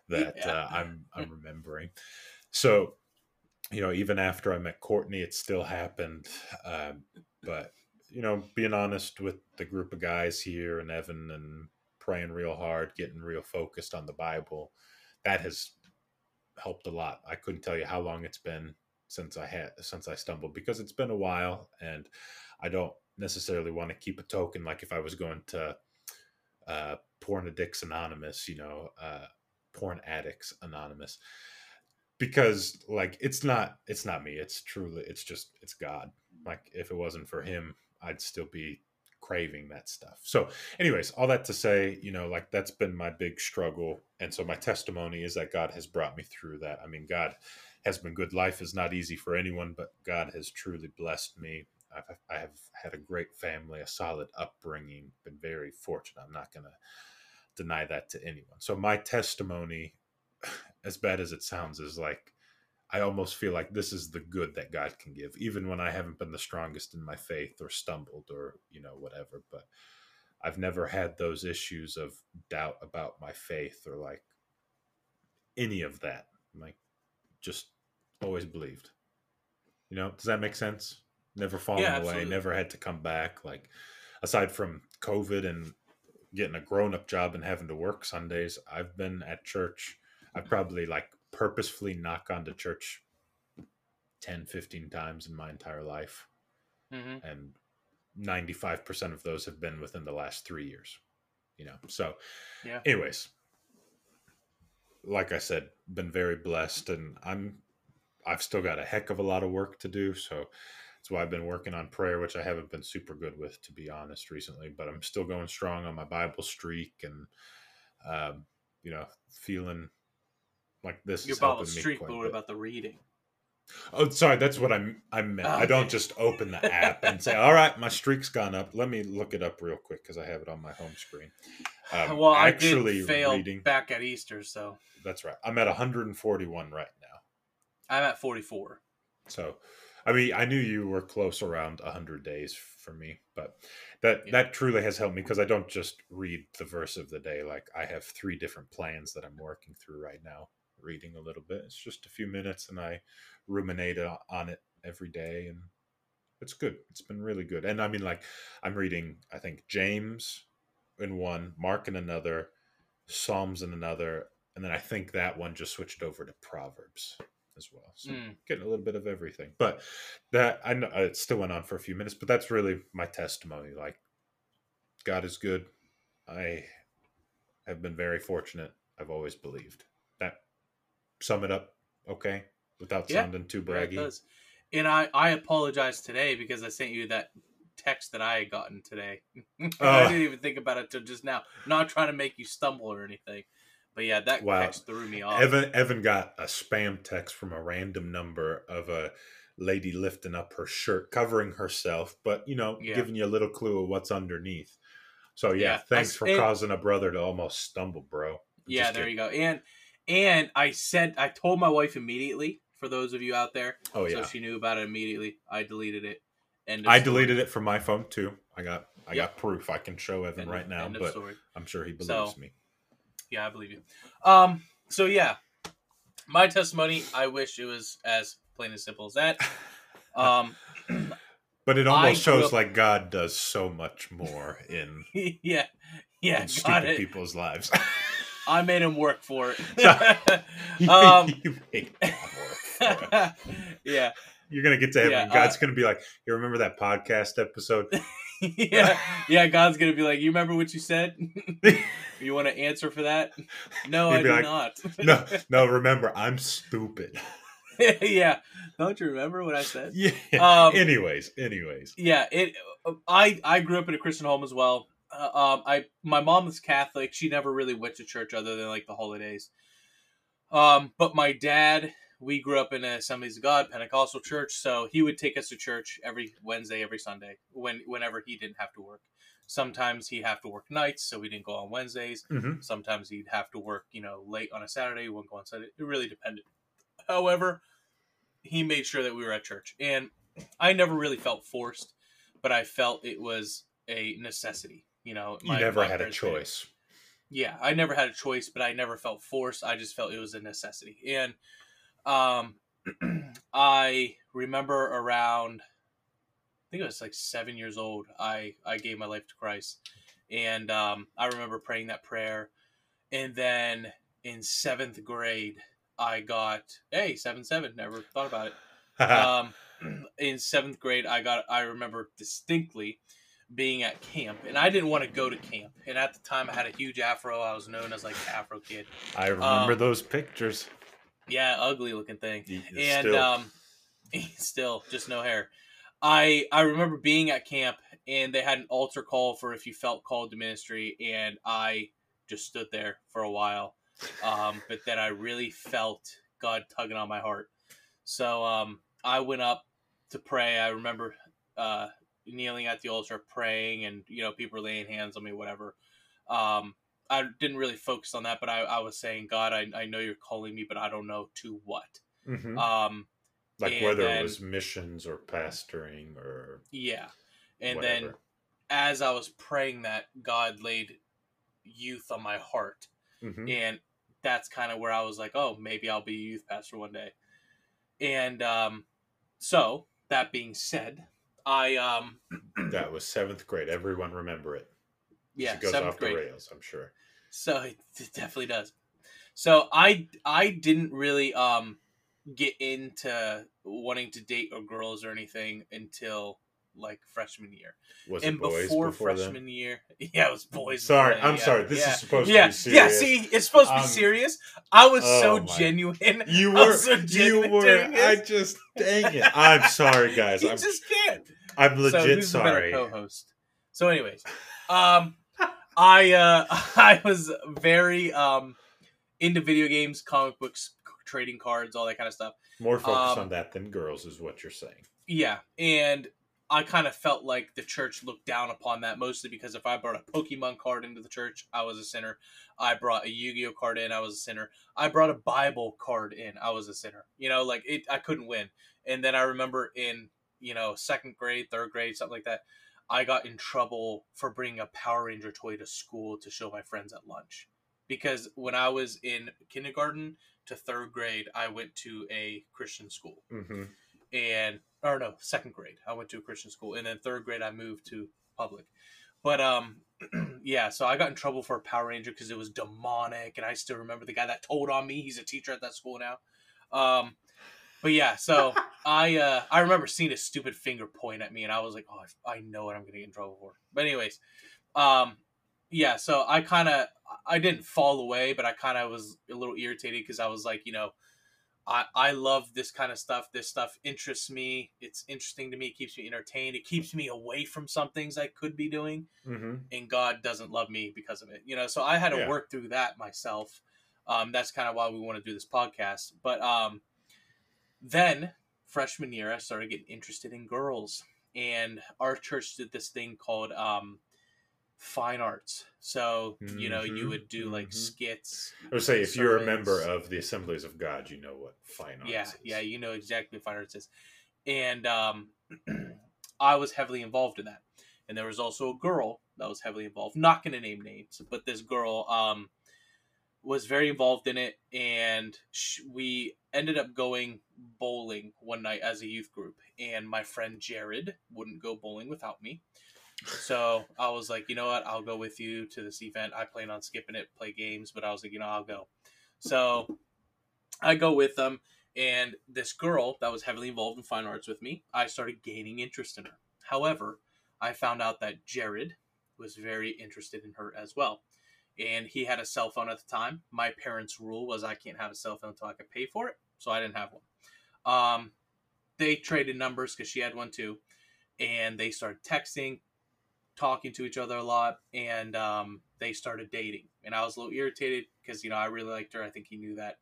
that Yeah. uh, I'm I'm remembering. So, you know, even after I met Courtney, it still happened. Um, but you know, being honest with the group of guys here and Evan and praying real hard, getting real focused on the Bible, that has helped a lot. I couldn't tell you how long it's been since I had since I stumbled because it's been a while and I don't necessarily want to keep a token like if I was going to uh porn addicts anonymous, you know, uh porn addicts anonymous because like it's not it's not me it's truly it's just it's god. Like if it wasn't for him i'd still be craving that stuff. So anyways all that to say you know like that's been my big struggle and so my testimony is that god has brought me through that. I mean god has been good life is not easy for anyone but god has truly blessed me I've, i have had a great family a solid upbringing been very fortunate i'm not going to deny that to anyone so my testimony as bad as it sounds is like I almost feel like this is the good that God can give, even when I haven't been the strongest in my faith or stumbled or, you know, whatever. But I've never had those issues of doubt about my faith or like any of that. Like, just always believed. You know, does that make sense? Never fallen Yeah, away, never had to come back. Like, aside from COVID and getting a grown up job and having to work Sundays, I've been at church. I've probably like purposefully not gone to church 10, 15 times in my entire life. hmm And 95% of those have been within the last three years. You know, so, Yeah. anyways, like I said, been very blessed and I'm, I've still got a heck of a lot of work to do. So, that's why I've been working on prayer, which I haven't been super good with, to be honest, recently. But I'm still going strong on my Bible streak, and um, you know, feeling like this Your Bible streak, but what about the reading? Oh, sorry, that's what I'm. I meant. I don't just open the app and say, "All right, my streak's gone up." Let me look it up real quick because I have it on my home screen. Um, well, I actually did fail reading. back at Easter, so That's right. I'm at 141 right now. I'm at 44. So, I mean, I knew you were close around 100 days for me, but that Yeah. that truly has helped me because I don't just read the verse of the day. Like I have three different plans that I'm working through right now, reading a little bit. It's just a few minutes, and I ruminate on it every day, and it's good. It's been really good. And I mean, like I'm reading, I think James in one, Mark in another, Psalms in another, and then I think that one just switched over to Proverbs as well. So Mm. getting a little bit of everything. But that I know it still went on for a few minutes, but that's really my testimony. Like God is good. I have been very fortunate. I've always believed. That sum it up okay without Yeah. sounding too Yeah, it braggy. does. And I, I apologize today because I sent you that text that I had gotten today. I Oh. didn't even think about it till just now. Not trying to make you stumble or anything. But yeah, that Wow. text threw me off. Evan Evan got a spam text from a random number of a lady lifting up her shirt, covering herself, but you know, Yeah. giving you a little clue of what's underneath. So yeah, Yeah, thanks s- for and- causing a brother to almost stumble, bro. yeah, there you go. And and I sent I told my wife immediately. For those of you out there, Oh yeah. so she knew about it immediately. I deleted it. And I deleted it from my phone too. I got I Yep. got proof. I can show Evan right now, but story. I'm sure he believes So- me. Yeah, I believe you. Um. So yeah, my testimony. I wish it was as plain and simple as that. Um. But it almost shows up- like God does so much more in, yeah. Yeah. in stupid it. people's lives. I made him work for it. um. you make God work for it. yeah. You're gonna get to heaven. Yeah, God's uh, gonna be like, "You remember that podcast episode?" yeah. Yeah. God's gonna be like, you remember what you said? you want to answer for that? No, I do like, not. no, no. Remember, I'm stupid. yeah. Don't you remember what I said? Yeah. Um, anyways, anyways. yeah it i i grew up in a christian home as well uh, um i my mom was catholic she never really went to church other than like the holidays um but my dad we grew up in a assemblies of god pentecostal church so he would take us to church every wednesday every sunday when whenever he didn't have to work sometimes he'd have to work nights so we didn't go on wednesdays hmm sometimes he'd have to work you know late on a saturday we wouldn't go on sunday it really depended however he made sure that we were at church and i never really felt forced but i felt it was a necessity you know You never had a choice. yeah, I never had a choice, but I never felt forced. I just felt it was a necessity. And um, I remember around, I think it was like seven years old. I I gave my life to Christ, and um, I remember praying that prayer. And then in seventh grade, I got hey seven seven. Never thought about it. um, in seventh grade, I got I remember distinctly being at camp, and I didn't want to go to camp. And at the time, I had a huge afro. I was known as like Afro Kid. I remember Um, those pictures. Yeah, ugly looking thing. Y- And still. um, still just no hair. I I remember being at camp, and they had an altar call for if you felt called to ministry, and I just stood there for a while. Um, but then I really felt God tugging on my heart. So um, I went up to pray. I remember uh, kneeling at the altar praying, and you know people were laying hands on me, whatever. Um, I didn't really focus on that, but I, I was saying, God, I, I know you're calling me, but I don't know to what. Mhm. Um, like whether then- it was missions or pastoring or yeah, and then as I was praying that, God laid youth on my heart, Mhm. and that's kind of where I was like, oh, maybe I'll be a youth pastor one day. And um, so that being said, I um, that was seventh grade. Everyone remember it. Yeah, it goes off grade. the rails. I'm sure. So it it definitely does. So I I didn't really um get into wanting to date or girls or anything until like freshman year. Was and it boys before, before, then? freshman year, yeah, it was boys. Sorry, I'm that, sorry. This yeah. is supposed yeah, to be serious. Yeah, see, it's supposed to be Um, serious. I was oh so my- genuine. You were, so you were. I just, dang it. I'm sorry, guys. I'm, just can't. I'm legit so who's sorry. co-host? So, anyways, um, I uh, I was very um into video games, comic books, trading cards, all that kind of stuff. More focus um, on that than girls, is what you're saying. Yeah, and I kind of felt like the church looked down upon that mostly because if I brought a Pokemon card into the church, I was a sinner. I brought a Yu-Gi-Oh card in, I was a sinner. I brought a Bible card in, I was a sinner. You know, like it, I couldn't win. And then I remember in you know second grade, third grade, something like that, I got in trouble for bringing a Power Ranger toy to school to show my friends at lunch. Because when I was in kindergarten to third grade, I went to a Christian school. Hmm and or no second grade. I went to a christian school. And then third grade i moved to public. But um yeah so i got in trouble for a power ranger because it was demonic. And i still remember the guy that told on me. He's a teacher at that school now. Um but yeah so i uh i remember seeing a stupid finger point at me and i was like oh i I know what i'm gonna get in trouble for but anyways um yeah so i kind of i didn't fall away but i kind of was a little irritated because i was like you know I, I love this kind of stuff. This stuff interests me. It's interesting to me. It keeps me entertained. It keeps me away from some things I could be doing. hmm And God doesn't love me because of it. You know, so I had to Yeah. work through that myself. Um, that's kind of why we want to do this podcast. But um, then freshman year, I started getting interested in girls, and our church did this thing called um, fine arts. So you know, you Mhm, would do like mhm. skits. I would say if you're a member of the Assemblies of God, you know what fine arts yeah is. yeah you know exactly what fine arts is and um i was heavily involved in that and there was also a girl that was heavily involved not going to name names but this girl um was very involved in it and we ended up going bowling one night as a youth group and my friend jared wouldn't go bowling without me so i was like you know what i'll go with you to this event i plan on skipping it play games but i was like you know i'll go so i go with them and this girl that was heavily involved in fine arts with me, I started gaining interest in her. However, I found out that Jared was very interested in her as well. And he had a cell phone at the time. My parents' rule was I can't have a cell phone until I could pay for it, so I didn't have one. Um, they traded numbers because she had one too, and they started texting, talking to each other a lot, and um, they started dating. And I was a little irritated because you know I really liked her. I think he knew that.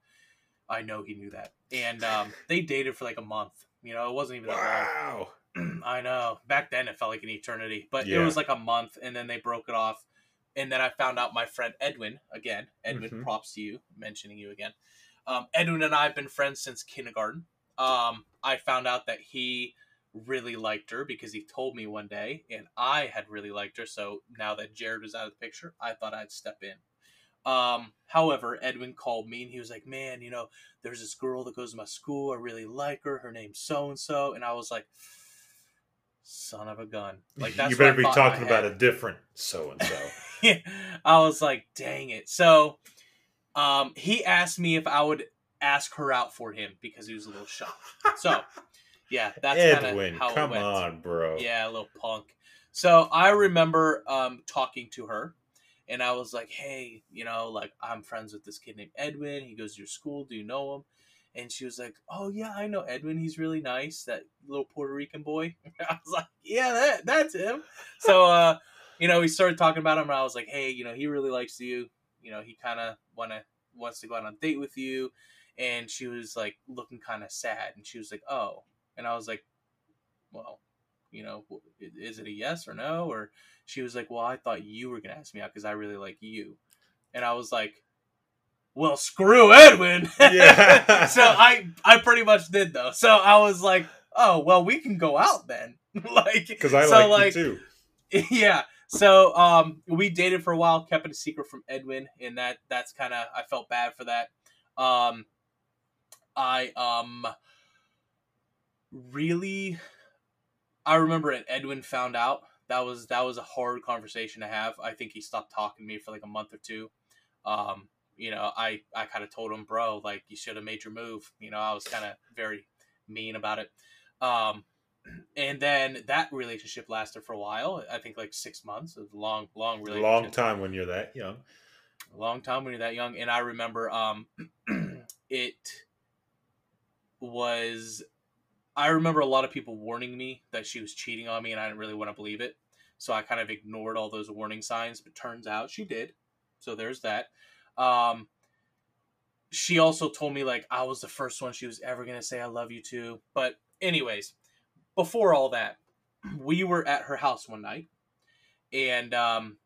I know he knew that. And um, they dated for like a month. You know, it wasn't even that Wow. long. I know. Back then, it felt like an eternity, but it was like a month, and then they broke it off. And then I found out my friend Edwin again. Edwin, Mhm. props to you, mentioning you again. Um, Edwin and I have been friends since kindergarten. Um, I found out that he really liked her because he told me one day, and I had really liked her. So now that Jared was out of the picture, I thought I'd step in. Um, however, Edwin called me and he was like, "Man, you know, there's this girl that goes to my school. I really like her. Her name's so and so." And I was like, "Son of a gun!" Like that's you better be thought in my talking about a different so and so. I was like, "Dang it!" So, um, he asked me if I would ask her out for him because he was a little shocked. So, yeah, that's Edwin, how come it went. on, bro. Yeah, a little punk. So I remember um, talking to her, and I was like, "Hey, you know, like I'm friends with this kid named Edwin. He goes to your school. Do you know him?" And she was like, "Oh yeah, I know Edwin. He's really nice. That little Puerto Rican boy." I was like, "Yeah, that that's him." So, uh, you know, we started talking about him, and I was like, "Hey, you know, he really likes you. You know, he kind of wanna wants to go out on a date with you." And she was like looking kind of sad, and she was like, "Oh," and I was like, "Well." you know, is it a yes or no? Or she was like, well, I thought you were going to ask me out because I really like you. And I was like, well, screw Edwin. Yeah. so I, I pretty much did though. So I was like, oh, well, we can go out then. like, Because I so, like, you too. yeah. So um, we dated for a while, kept it a secret from Edwin, and that that's kind of I felt bad for that. Um, I um really I remember it. Edwin found out that was that was a hard conversation to have. I think he stopped talking to me for like a month or two. Um, you know, I I kind of told him, bro, like you should have made your move. You know, I was kind of very mean about it. Um, and then that relationship lasted for a while. I think like six months. It was a long, long relationship. long time when you're that young. A long time when you're that young. And I remember um, it was I remember a lot of people warning me that she was cheating on me, and I didn't really want to believe it. So I kind of ignored all those warning signs, but turns out she did. So there's that. Um, she also told me like I was the first one she was ever gonna say I love you to. But anyways, before all that, we were at her house one night, and um,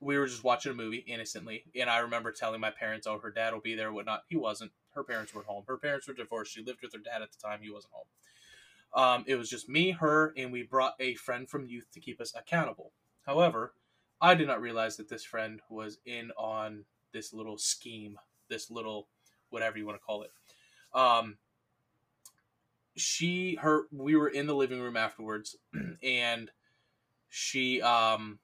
we were just watching a movie innocently. And I remember telling my parents, "Oh, her dad will be there, whatnot." He wasn't. Her parents were home. Her parents were divorced. She lived with her dad at the time. He wasn't home. Um, it was just me, her, and we brought a friend from youth to keep us accountable. However, I did not realize that this friend was in on this little scheme, this little whatever you want to call it. Um, she, her, we were in the living room afterwards, and she um,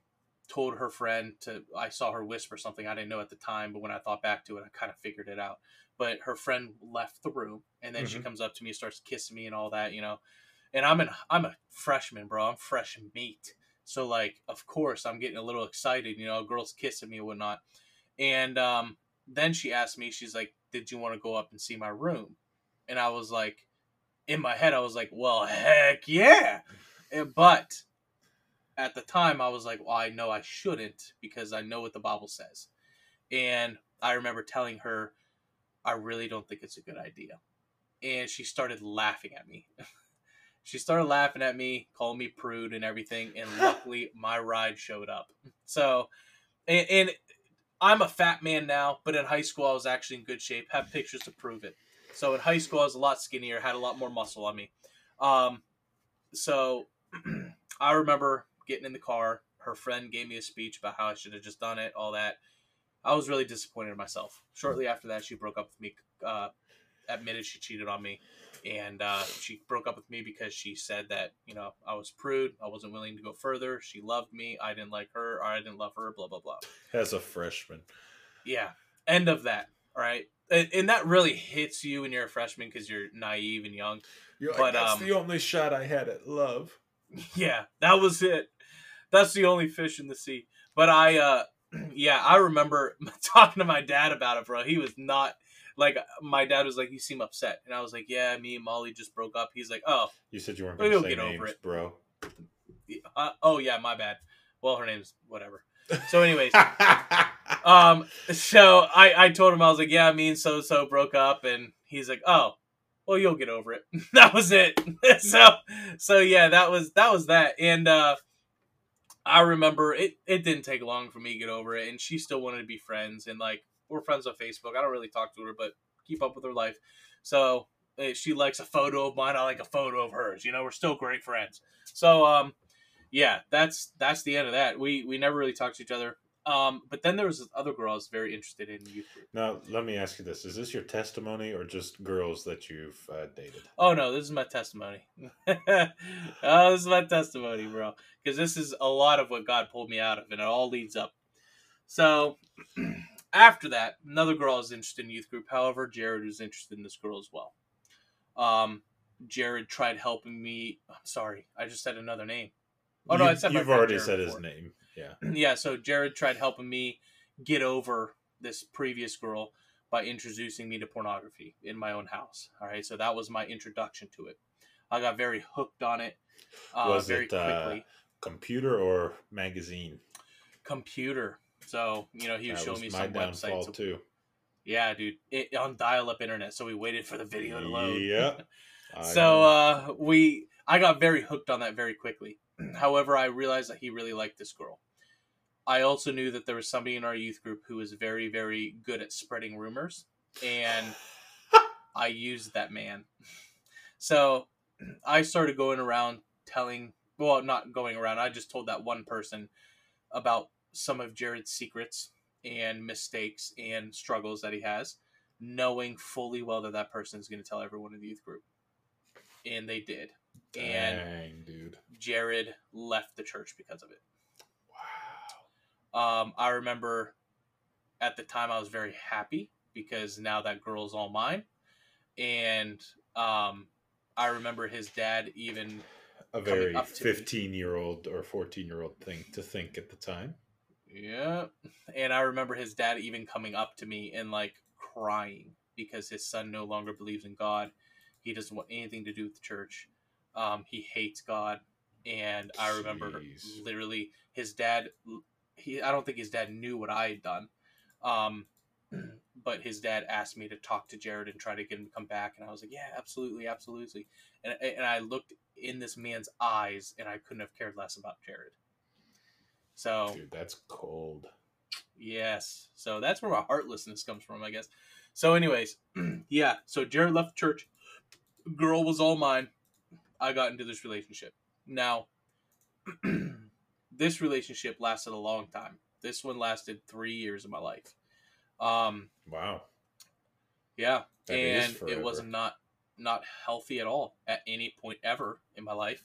told her friend to. I saw her whisper something I didn't know at the time, but when I thought back to it, I kind of figured it out. But her friend left the room, and then she Mhm. comes up to me, starts kissing me, and all that, you know. And I'm an I'm a freshman, bro. I'm fresh meat. So like, of course, I'm getting a little excited. You know, girls kissing me and whatnot. And um, then she asked me, she's like, "Did you want to go up and see my room?" And I was like, in my head, I was like, "Well, heck yeah!" And- But at the time, I was like, "Well, I know I shouldn't because I know what the Bible says." And I remember telling her, "I really don't think it's a good idea." And she started laughing at me. she started laughing at me, calling me prude and everything. And luckily, my ride showed up. So, and, and I'm a fat man now, but in high school, I was actually in good shape. Have pictures to prove it. So in high school, I was a lot skinnier, had a lot more muscle on me. Um, so I remember getting in the car. Her friend gave me a speech about how I should have just done it, all that. I was really disappointed in myself. Shortly after that, she broke up with me, uh, admitted she cheated on me, and uh, she broke up with me because she said that you know I was prude, I wasn't willing to go further. She loved me, I didn't like her, or I didn't love her. Blah blah blah. As a freshman. Yeah. End of that. Right. And, and that really hits you when you're a freshman because you're naive and young. You're like, that's um, the only shot I had at love. Yeah, that was it. That's the only fish in the sea. But I, uh, yeah, I remember talking to my dad about it, bro. He was not like my dad was like, "You seem upset," and I was like, "Yeah, me and Molly just broke up." He's like, "Oh, You said you weren't going to say get names, over it. bro. uh, oh yeah, my bad." Well, her name's whatever. So, anyways, um, so I I told him I was like, "Yeah, me and so so broke up," and he's like, "Oh." Well, you'll get over it. that was it. so, so yeah, that was that was that. And uh, I remember it. It didn't take long for me to get over it, and she still wanted to be friends. And like we're friends on Facebook. I don't really talk to her, but keep up with her life. So she likes a photo of mine. I like a photo of hers. You know, we're still great friends. So um, yeah, that's that's the end of that. We we never really talked to each other. Um, but then there was this other girl I was very interested in youth group. Now, let me ask you this: Is this your testimony, or just girls that you've uh, dated? Oh no, this is my testimony. oh, this is my testimony, bro. Because this is a lot of what God pulled me out of, and it all leads up. So after that, another girl is interested in youth group. However, Jared was interested in this girl as well. Um, Jared tried helping me. I'm sorry, I just said another name. Oh no, you, said you've already Jared said before. his name. Yeah. yeah. So Jared tried helping me get over this previous girl by introducing me to pornography in my own house. All right. So that was my introduction to it. I got very hooked on it. Uh, was very it uh, computer or magazine? Computer. So you know he was that showing was me some websites so, too. Yeah, dude, it, on dial-up internet. So we waited for the video to load. Yeah. so uh, we, I got very hooked on that very quickly. However, I realized that he really liked this girl. I also knew that there was somebody in our youth group who was very, very good at spreading rumors, and I used that man. So I started going around telling, well, not going around, I just told that one person about some of Jared's secrets and mistakes and struggles that he has, knowing fully well that that person is going to tell everyone in the youth group. And they did. Dang, and dude. Jared left the church because of it. Wow. Um, I remember at the time I was very happy because now that girl's all mine. And um, I remember his dad even a very 15 year old or 14 year old thing to think at the time. Yeah. And I remember his dad even coming up to me and like crying because his son no longer believes in God. He doesn't want anything to do with the church. Um, he hates God. And I remember literally his dad he I don't think his dad knew what I had done. Um, but his dad asked me to talk to Jared and try to get him to come back and I was like, "Yeah, absolutely, absolutely." And and I looked in this man's eyes and I couldn't have cared less about Jared. So, dude, that's cold. Yes. So that's where my heartlessness comes from, I guess. So, anyways, yeah. So Jared left church. Girl was all mine. I got into this relationship. Now, this relationship lasted a long time. This one lasted three years of my life. Um, wow. Yeah, that and it was not not healthy at all at any point ever in my life.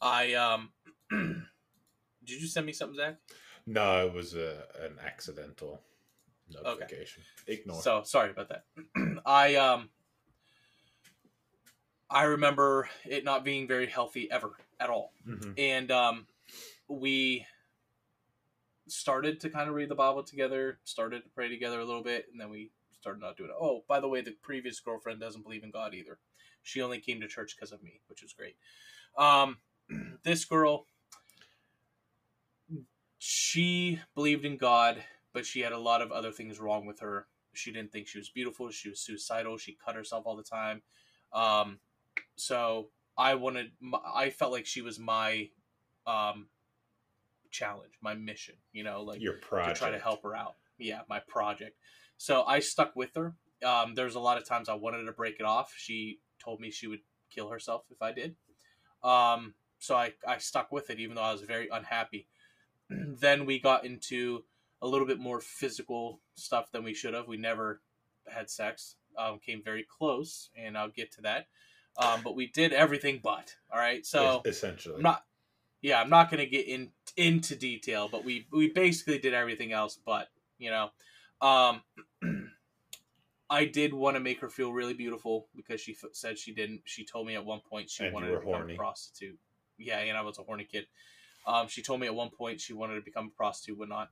I um Did you send me something, Zach? No, it was a an accidental notification. Okay. Ignore. So sorry about that. I um I remember it not being very healthy ever at all, mm-hmm. and um we started to kind of read the Bible together, started to pray together a little bit, and then we started not doing it. Oh, by the way, the previous girlfriend doesn't believe in God either. She only came to church because of me, which was great. Um, this girl she believed in God, but she had a lot of other things wrong with her. She didn't think she was beautiful. She was suicidal. She cut herself all the time. Um, so I wanted, I felt like she was my um, challenge, my mission. You know, like your project to try to help her out. Yeah, my project. So I stuck with her. Um, there's a lot of times I wanted to break it off. She told me she would kill herself if I did. Um, so I, I stuck with it, even though I was very unhappy. then we got into a little bit more physical stuff than we should have. We never had sex. Um, came very close, and I'll get to that. Um, but we did everything but. All right, so essentially, I'm not. Yeah, I'm not going to get in into detail, but we we basically did everything else but. You know, um, I did want to make her feel really beautiful because she f- said she didn't. She told me at one point she and wanted to become horny. a prostitute. Yeah, and I was a horny kid. Um, she told me at one point she wanted to become a prostitute, whatnot.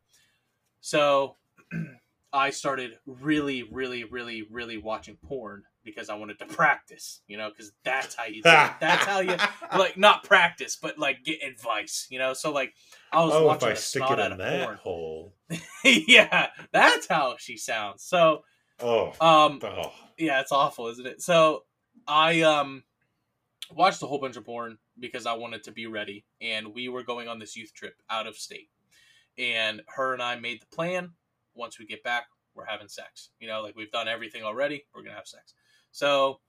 So I started really, really, really, really watching porn because I wanted to practice, you know, because that's how you that's how you like not practice, but like get advice, you know. So like I was oh, watching if I stick it in that porn. hole. yeah, that's how she sounds. So oh, um, oh. yeah, it's awful, isn't it? So I um watched a whole bunch of porn because I wanted to be ready. And we were going on this youth trip out of state. And her and I made the plan. Once we get back, we're having sex. You know, like we've done everything already. We're to have sex. So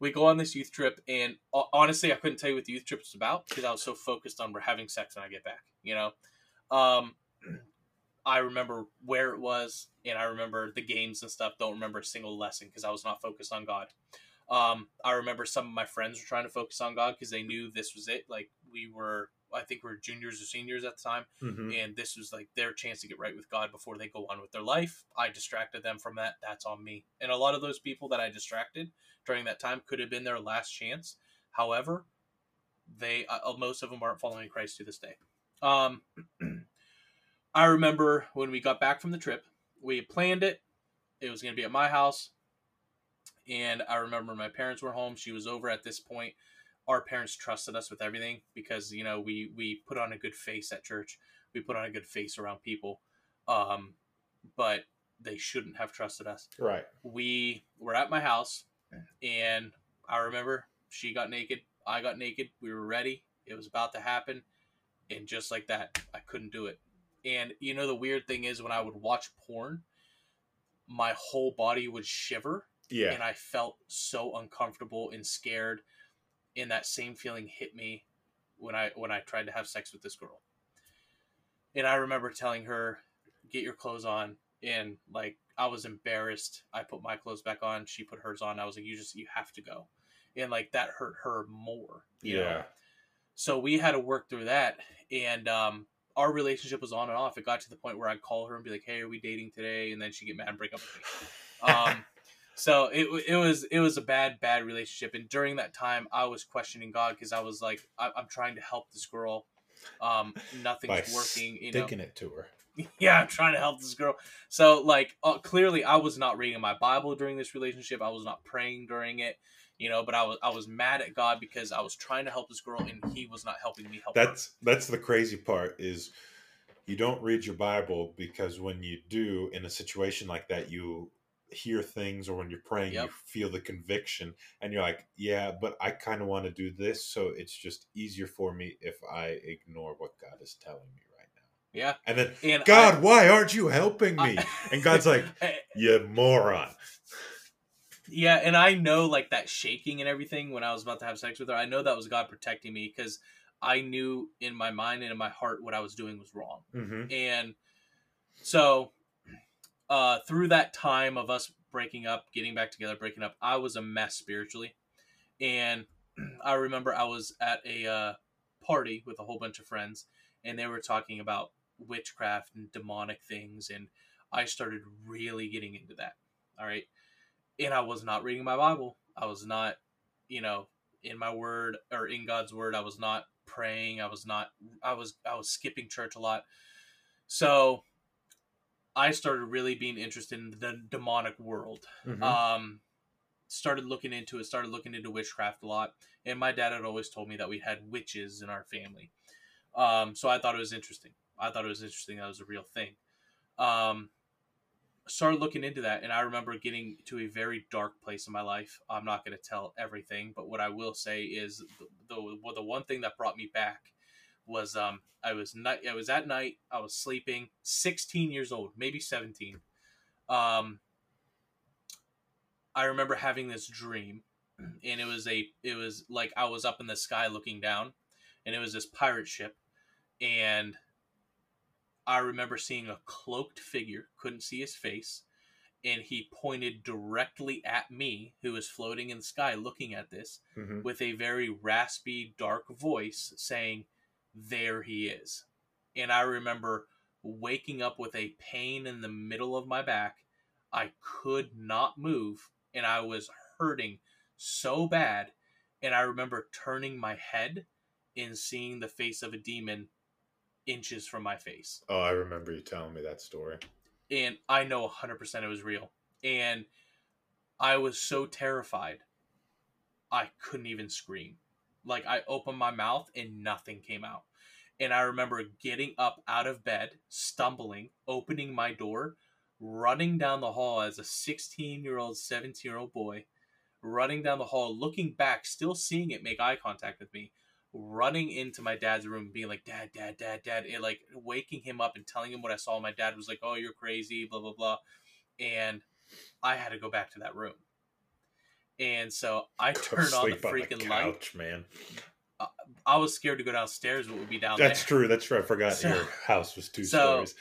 we go on this youth trip. And honestly, I couldn't tell you what the youth trip was about because I was so focused on we're having sex when I get back. You know, um, I remember where it was, and I remember the games and stuff. Don't remember a single lesson because I was not focused on God. Um, I remember some of my friends were trying to focus on God because they knew this was it. Like we were, I think we were juniors or seniors at the time, Mhm. and this was like their chance to get right with God before they go on with their life. I distracted them from that. That's on me. And a lot of those people that I distracted during that time could have been their last chance. However, they uh, most of them aren't following Christ to this day. Um, I remember when we got back from the trip, we had planned it. It was going to be at my house, and I remember my parents were home. She was over at this point. Our parents trusted us with everything because you know we we put on a good face at church. We put on a good face around people, um, but they shouldn't have trusted us Right. we were at my house and I remember she got naked, I got naked, we were ready, it was about to happen, and just like that, I couldn't do it. And you know the weird thing is when I would watch porn, my whole body would shiver Yeah. and I felt so uncomfortable and scared and that same feeling hit me when I when I tried to have sex with this girl. And I remember telling her, "Get your clothes on." And like I was embarrassed. I put my clothes back on, she put hers on. I was like, "You just you have to go." And like that hurt her more. You yeah. Know? So we had to work through that and um our relationship was on and off. It got to the point where I'd call her and be like, "Hey, are we dating today?" And then she'd get mad and break up with me. Um, so it it was it was a bad bad relationship, and during that time, I was questioning God because I was like, I, I'm trying to help this girl. Um, nothing's working. You know, it to her. yeah, I'm trying to help this girl. So like, uh, clearly, I was not reading my Bible during this relationship. I was not praying during it. You know, but I was I was mad at God because I was trying to help this girl and He was not helping me help her. That's that's the crazy part is you don't read your Bible because when you do in a situation like that you hear things or when you're praying Yep. you feel the conviction and you're like yeah but I kind of want to do this so it's just easier for me if I ignore what God is telling me right now Yeah, and then and I- God why aren't you helping me I- and God's like Eh, you moron Yeah, and I know like that shaking and everything when I was about to have sex with her. I know that was God protecting me because I knew in my mind and in my heart what I was doing was wrong. hmm And so uh through that time of us breaking up, getting back together, breaking up, I was a mess spiritually. And I remember I was at a uh party with a whole bunch of friends and they were talking about witchcraft and demonic things and I started really getting into that. All right. And I was not reading my Bible. I was not, you know, in my word or in God's word. I was not praying. I was not I was I was skipping church a lot. So I started really being interested in the demonic world. Mhm. Um started looking into it, started looking into witchcraft a lot. And my dad had always told me that we had witches in our family. Um, so I thought it was interesting. I thought it was interesting that was a real thing. Um, started looking into that, and I remember getting to a very dark place in my life. I'm not going to tell everything, but what I will say is the, the the one thing that brought me back was um, I was night. I was at night. I was sleeping. 16 years old, maybe 17. Um, I remember having this dream, and it was a it was like I was up in the sky looking down, and it was this pirate ship, and I remember seeing a cloaked figure, couldn't see his face, and he pointed directly at me, who was floating in the sky looking at this, Mhm. with a very raspy, dark voice saying, There he is. And I remember waking up with a pain in the middle of my back. I could not move, and I was hurting so bad. And I remember turning my head and seeing the face of a demon inches from my face oh I remember you telling me that story and I know 100% it was real. And I was so terrified, I couldn't even scream. Like, I opened my mouth and nothing came out. And I remember getting up out of bed, stumbling, opening my door, running down the hall as a 16 year old, 17 year old boy, running down the hall, looking back, still seeing it make eye contact with me, running into my dad's room, being like, Dad, Dad, Dad, Dad, and like waking him up and telling him what I saw. My dad was like, Oh, you're crazy, blah, blah, blah. And I had to go back to that room. And so I Go turned on the sleep on freaking light. couch, man uh, I was scared to go downstairs. What would be down That's there? true. That's true. I forgot So- your house was two so- stories.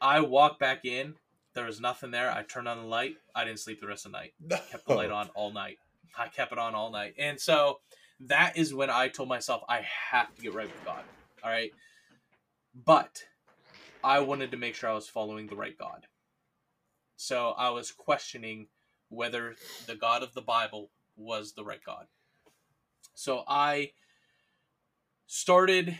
I walked back in. There was nothing there. I turned on the light. I didn't sleep the rest of the night. No. Kept the light on all night. I kept it on all night. And so that is when I told myself I have to get right with God. All right. But I wanted to make sure I was following the right God. So I was questioning whether the God of the Bible was the right God. So I started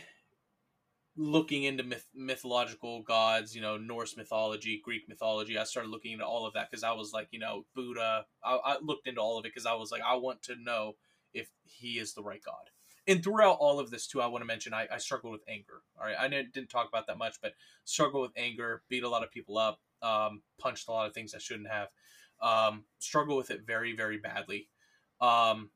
looking into myth- mythological gods, you know, Norse mythology, Greek mythology. I started looking into all of that because I was like, you know, Buddha. I, I looked into all of it because I was like, I want to know if he is the right God. And throughout all of this, too, I want to mention I, I struggled with anger. All right, I didn't, didn't talk about that much, but struggled with anger, beat a lot of people up, um, punched a lot of things I shouldn't have, um, struggle with it very, very badly. Um,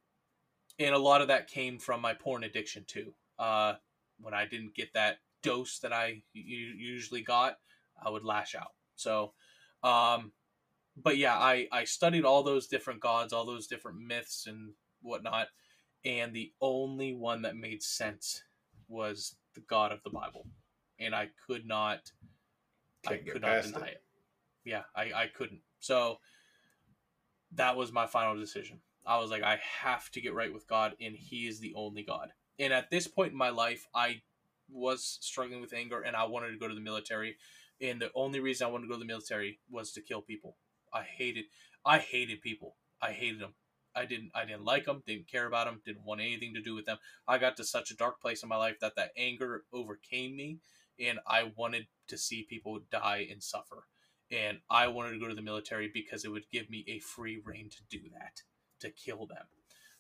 and a lot of that came from my porn addiction too. Uh, when I didn't get that dose that I usually got, I would lash out. So, um, but yeah, I I studied all those different gods, all those different myths and whatnot, and the only one that made sense was the God of the Bible, and I could not, I Can't get could not deny it. it. Yeah, I I couldn't. So that was my final decision. I was like, I have to get right with God, and He is the only God. And at this point in my life, I was struggling with anger, and I wanted to go to the military. And the only reason I wanted to go to the military was to kill people. I hated, I hated people. I hated them. I didn't, I didn't like them. Didn't care about them. Didn't want anything to do with them. I got to such a dark place in my life that that anger overcame me, and I wanted to see people die and suffer. And I wanted to go to the military because it would give me a free rein to do that to kill them.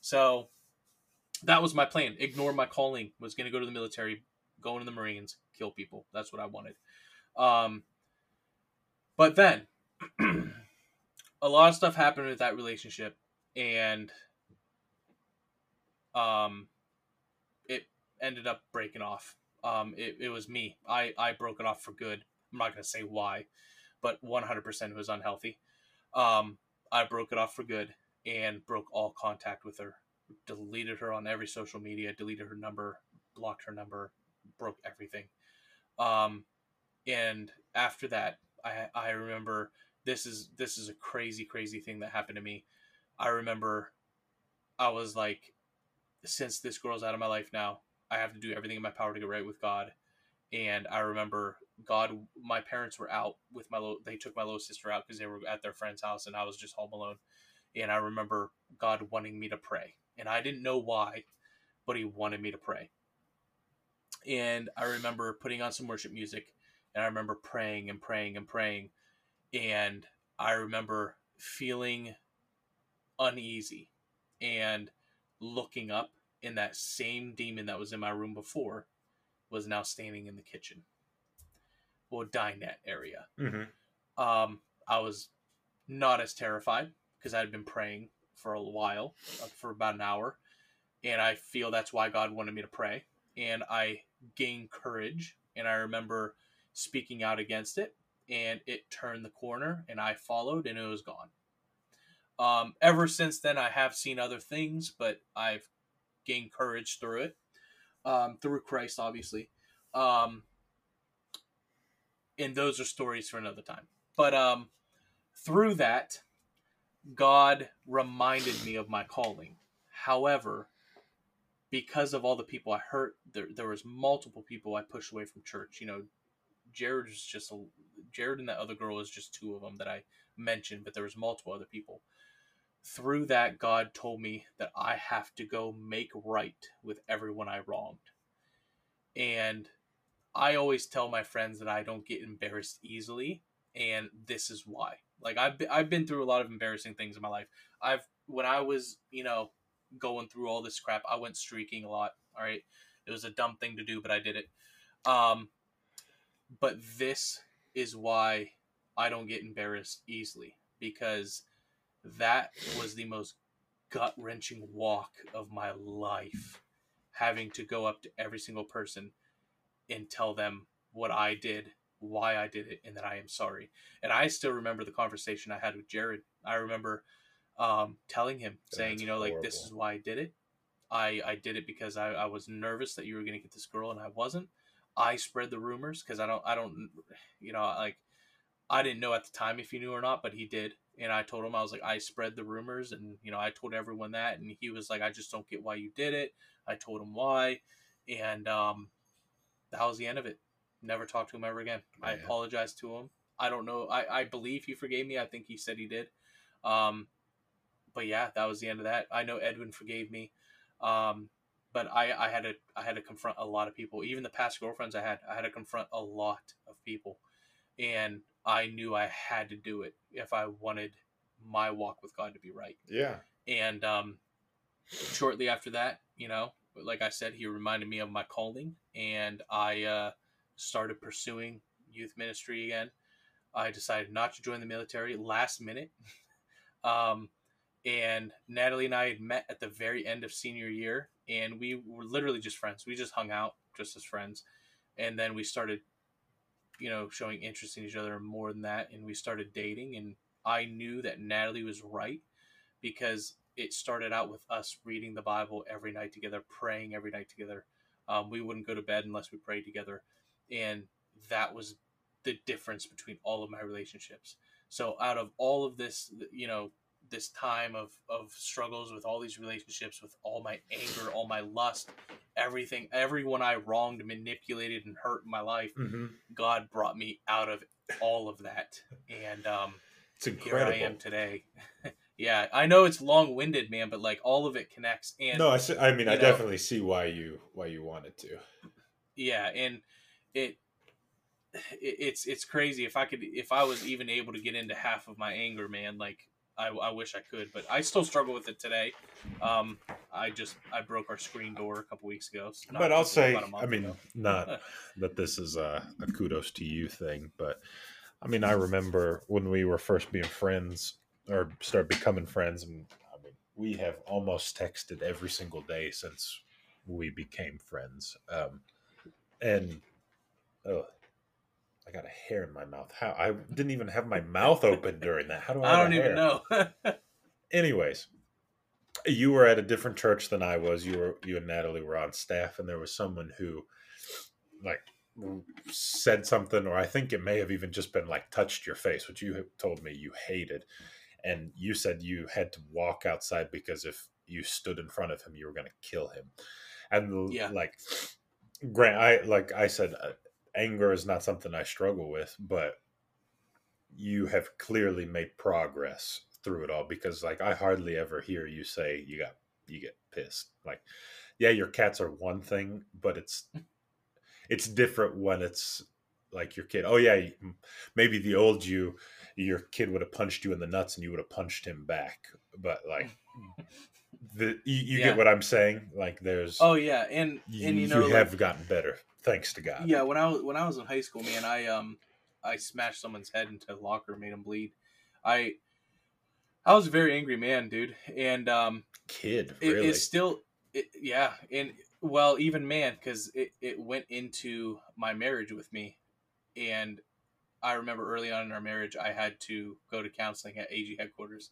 So that was my plan. Ignore my calling. Was going to go to the military, go into the Marines, kill people. That's what I wanted. Um, but then a lot of stuff happened with that relationship, and um, it ended up breaking off. Um, it, it was me. I, I broke it off for good. I'm not going to say why, but 100% was unhealthy. Um, I broke it off for good and broke all contact with her. Deleted her on every social media, deleted her number, blocked her number, broke everything. Um, and after that, I I remember this is this is a crazy crazy thing that happened to me. I remember I was like, since this girl's out of my life now, I have to do everything in my power to get right with God. And I remember God, my parents were out with my little, they took my little sister out because they were at their friend's house and I was just home alone. And I remember God wanting me to pray. And I didn't know why, but He wanted me to pray. And I remember putting on some worship music and I remember praying and praying and praying. And I remember feeling uneasy and looking up and that same demon that was in my room before was now standing in the kitchen or dinette area. Mm-hmm. um, i was not as terrified because i'd been praying for a while uh, for about an hour and i feel that's why god wanted me to pray and i gained courage and i remember speaking out against it and it turned the corner and i followed and it was gone. Um, ever since then i have seen other things but i've gained courage through it um, through christ obviously. Um, and those are stories for another time. But um, through that god reminded me of my calling. However because of all the people i hurt there, there was multiple people i pushed away from church. You know jared is just a jared and that other girl is just two of them that i mentioned but there was multiple other people. Through that god told me that i have to go make right with everyone i wronged. And i always tell my friends that i don't get embarrassed easily and this is why. Like i've been, I've been through a lot of embarrassing things in my life. I've when i was you know going through all this crap i went streaking a lot all right? It was a dumb thing to do but i did it. Um but this is why i don't get embarrassed easily because that was the most gut wrenching walk of my life. Having to go up to every single person and tell them what I did, why I did it, and that I am sorry. And I still remember the conversation I had with Jared. I remember um, telling him, saying, you know, like, this is why I did it. I, I did it because I, I was nervous that you were going to get this girl and I wasn't. I spread the rumors because I don't, I don't, you know, like, I didn't know at the time if he knew or not, but he did. And I told him I was like, I spread the rumors, and you know, I told everyone that, and he was like, I just don't get why you did it. I told him why, and um, that was the end of it. Never talked to him ever again. I Yeah. apologized to him. I don't know. I, I believe he forgave me. I think he said he did. Um, but yeah, that was the end of that. I know Edwin forgave me. Um, but I, I had to I had to confront a lot of people. Even the past girlfriends I had, I had to confront a lot of people, and I knew I had to do it if I wanted my walk with God to be right. Yeah. And um, shortly after that, you know, like I said, he reminded me of my calling, and I uh, started pursuing youth ministry again. I decided not to join the military last minute. um, and Natalie and I had met at the very end of senior year, and we were literally just friends. We just hung out just as friends, and then we started, you know, showing interest in each other more than that, and we started dating. And I knew that Natalie was right because it started out with us reading the Bible every night together, praying every night together. Um, we wouldn't go to bed unless we prayed together, and that was the difference between all of my relationships. So out of all of this, you know, this time of of struggles with all these relationships, with all my anger, all my lust, everything, everyone I wronged, manipulated, and hurt in my life, Mm-hmm. God brought me out of all of that, and um, It's here incredible. I am today. yeah, I know it's long winded, man, but like all of it connects. And no, I, see, I mean, I know- definitely see why you why you wanted to. yeah, and it, it it's it's crazy. If I could, if I was even able to get into half of my anger, man, like I, I wish I could, but I still struggle with it today. Um, I just I broke our screen door a couple weeks ago. so but I'll say, I mean, ago. not that this is a, a kudos to you thing, but I mean, I remember when we were first being friends or start becoming friends, and I mean, we have almost texted every single day since we became friends. Um, and oh, I got a hair in my mouth. How I didn't even have my mouth open during that. How do I? I don't even know. anyways you were at a different church than i was you were you and natalie were on staff and there was someone who like said something or i think it may have even just been like touched your face which you told me you hated and you said you had to walk outside because if you stood in front of him you were going to kill him and Yeah. like grant i like i said uh, anger is not something i struggle with but you have clearly made progress through it all because like I hardly ever hear you say you got you get pissed. Like yeah, your cats are one thing, but it's it's different when it's like your kid. Oh yeah, maybe the old you your kid would have punched you in the nuts and you would have punched him back. But like the you, you Yeah. get what I'm saying? Like there's oh yeah, and you, and you know like- have gotten better thanks to God. Yeah, when I was when I was in high school, man, I um I smashed someone's head into a locker, made him bleed. I I was a very angry man, dude, and um Kid, it, it's still it, yeah, and well, even man, because it it went into my marriage with me, and I remember early on in our marriage, I had to go to counseling at AG headquarters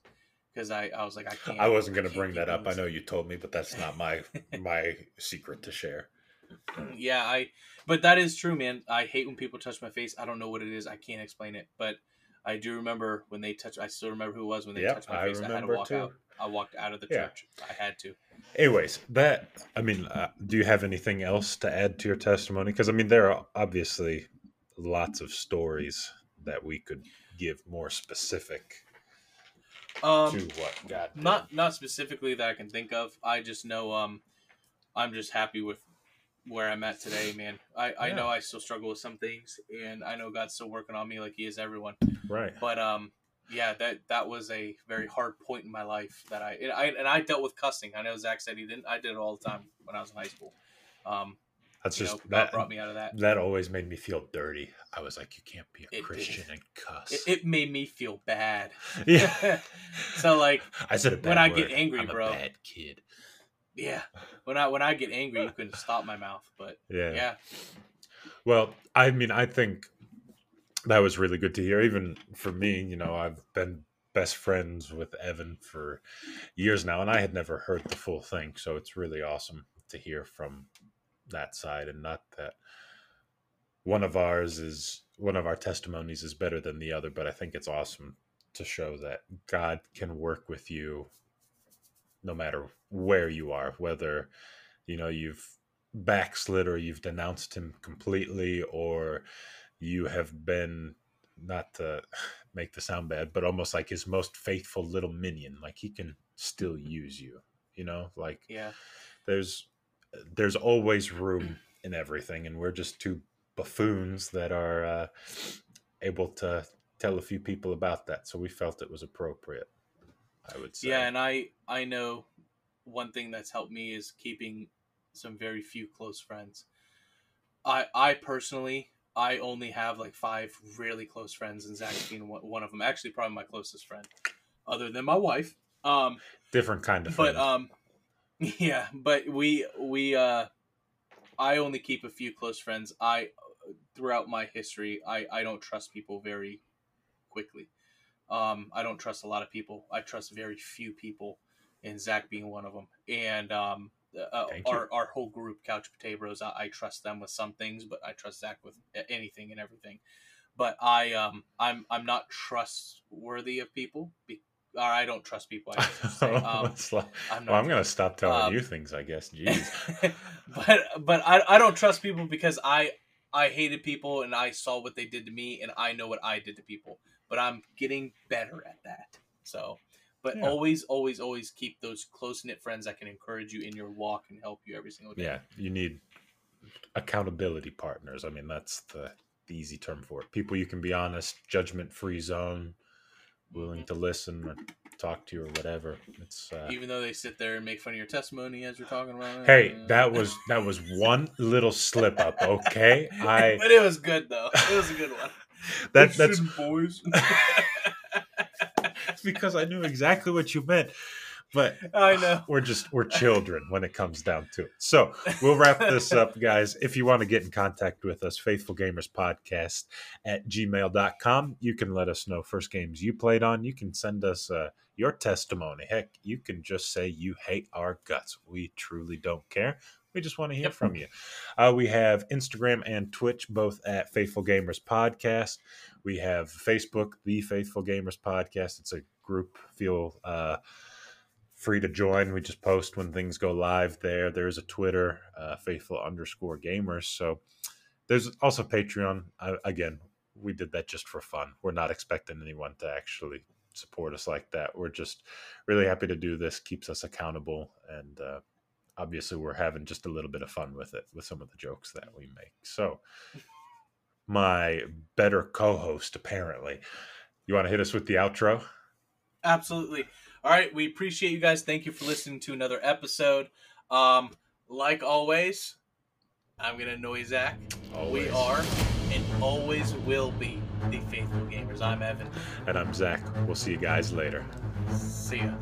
because I I was like I can't. I wasn't going to bring that up. I know you told me, but that's not my my secret to share. yeah i but that is true man i hate when people touch my face i don't know what it is i can't explain it but i do remember when they touch i still remember who it was when they Yep, touched my I face i had to walk too. out i walked out of the Yeah. church i had to Anyways, that I mean, uh, do you have anything else to add to your testimony? Because I mean, there are obviously lots of stories that we could give more specific um to what God. did. not not specifically that i can think of i just know um i'm just happy with where i'm at today man i i Yeah. know i still struggle with some things and i know god's still working on me like he is everyone right. but um yeah that that was a very hard point in my life that I and, I and I dealt with cussing. I know Zach said he didn't. I did it all the time when I was in high school. Um, That's you just know, that. brought me out of that. That always made me feel dirty. I was like, you can't be a It. Christian and cuss. It, it made me feel bad. yeah. so like I said when I get angry, I'm a bro. bad kid. yeah, when I when I get angry, you couldn't stop my mouth. But Yeah. yeah, Well, I mean, I think that was really good to hear. Even for me, you know, I've been best friends with Evan for years now, and I had never heard the full thing. So it's really awesome to hear from that side and not that one of ours is one of our testimonies is better than the other, but I think it's awesome to show that God can work with you no matter where you are, whether you know you've backslid or you've denounced him completely or you have been not to make the sound bad, but almost like his most faithful little minion. Like he can still mm-hmm. use you, you know, like Yeah. there's there's always room in everything and we're just two buffoons that are uh, able to tell a few people about that so we felt it was appropriate i would say Yeah, and I I know one thing that's helped me is keeping some very few close friends. I I personally I only have like five really close friends, and Zach's being one one of them. Actually, probably my closest friend, other than my wife. Um, different kind of but friend. um, yeah, but we we uh, I only keep a few close friends. I throughout my history, I I don't trust people very quickly. Um, I don't trust a lot of people. I trust very few people, and Zach being one of them. And um, uh, our our whole group, Couch Potatoes, I, I trust them with some things, but I trust Zach with anything and everything. But I um I'm I'm not trustworthy of people. Be- or I don't trust people. I say. Um, well, gonna stop telling um, you things i guess jeez but but I, I don't trust people because I I hated people and I saw what they did to me and I know what I did to people. But I'm getting better at that. So but Yeah. always, always, always keep those close knit friends that can encourage you in your walk and help you every single day. yeah you need accountability partners i mean that's the, the easy term for it people you can be honest judgment free zone willing to listen or talk to you or whatever it's uh, Even though they sit there and make fun of your testimony as you're talking about it. hey uh, that was that was one little slip up okay i but it was good though. It was a good one. that that's boys. Because I knew exactly what you meant. But I know. we're just we're children when it comes down to it. So we'll wrap this up, guys. If you want to get in contact with us, Faithful Gamers Podcast at gmail.com. You can let us know first games you played on. You can send us uh, your testimony. Heck, you can just say you hate our guts. We truly don't care. We just want to hear Yep. from you. Uh, we have Instagram and Twitch, both at Faithful Gamers Podcast. We have Facebook, The Faithful Gamers Podcast. It's a group. Feel uh, free to join. We just post when things go live there. There's a Twitter, uh, Faithful underscore Gamers. So there's also Patreon. Again, we did that just for fun. We're not expecting anyone to actually support us like that. We're just really happy to do this. Keeps us accountable and. Uh, obviously we're having just a little bit of fun with it with some of the jokes that we make so my better co-host apparently you want to hit us with the outro Absolutely. All right, we appreciate you guys. Thank you for listening to another episode. Um, like always, I'm gonna annoy Zach. We are and always will be the faithful gamers. I'm Evan. and i'm zach we'll see you guys later See ya.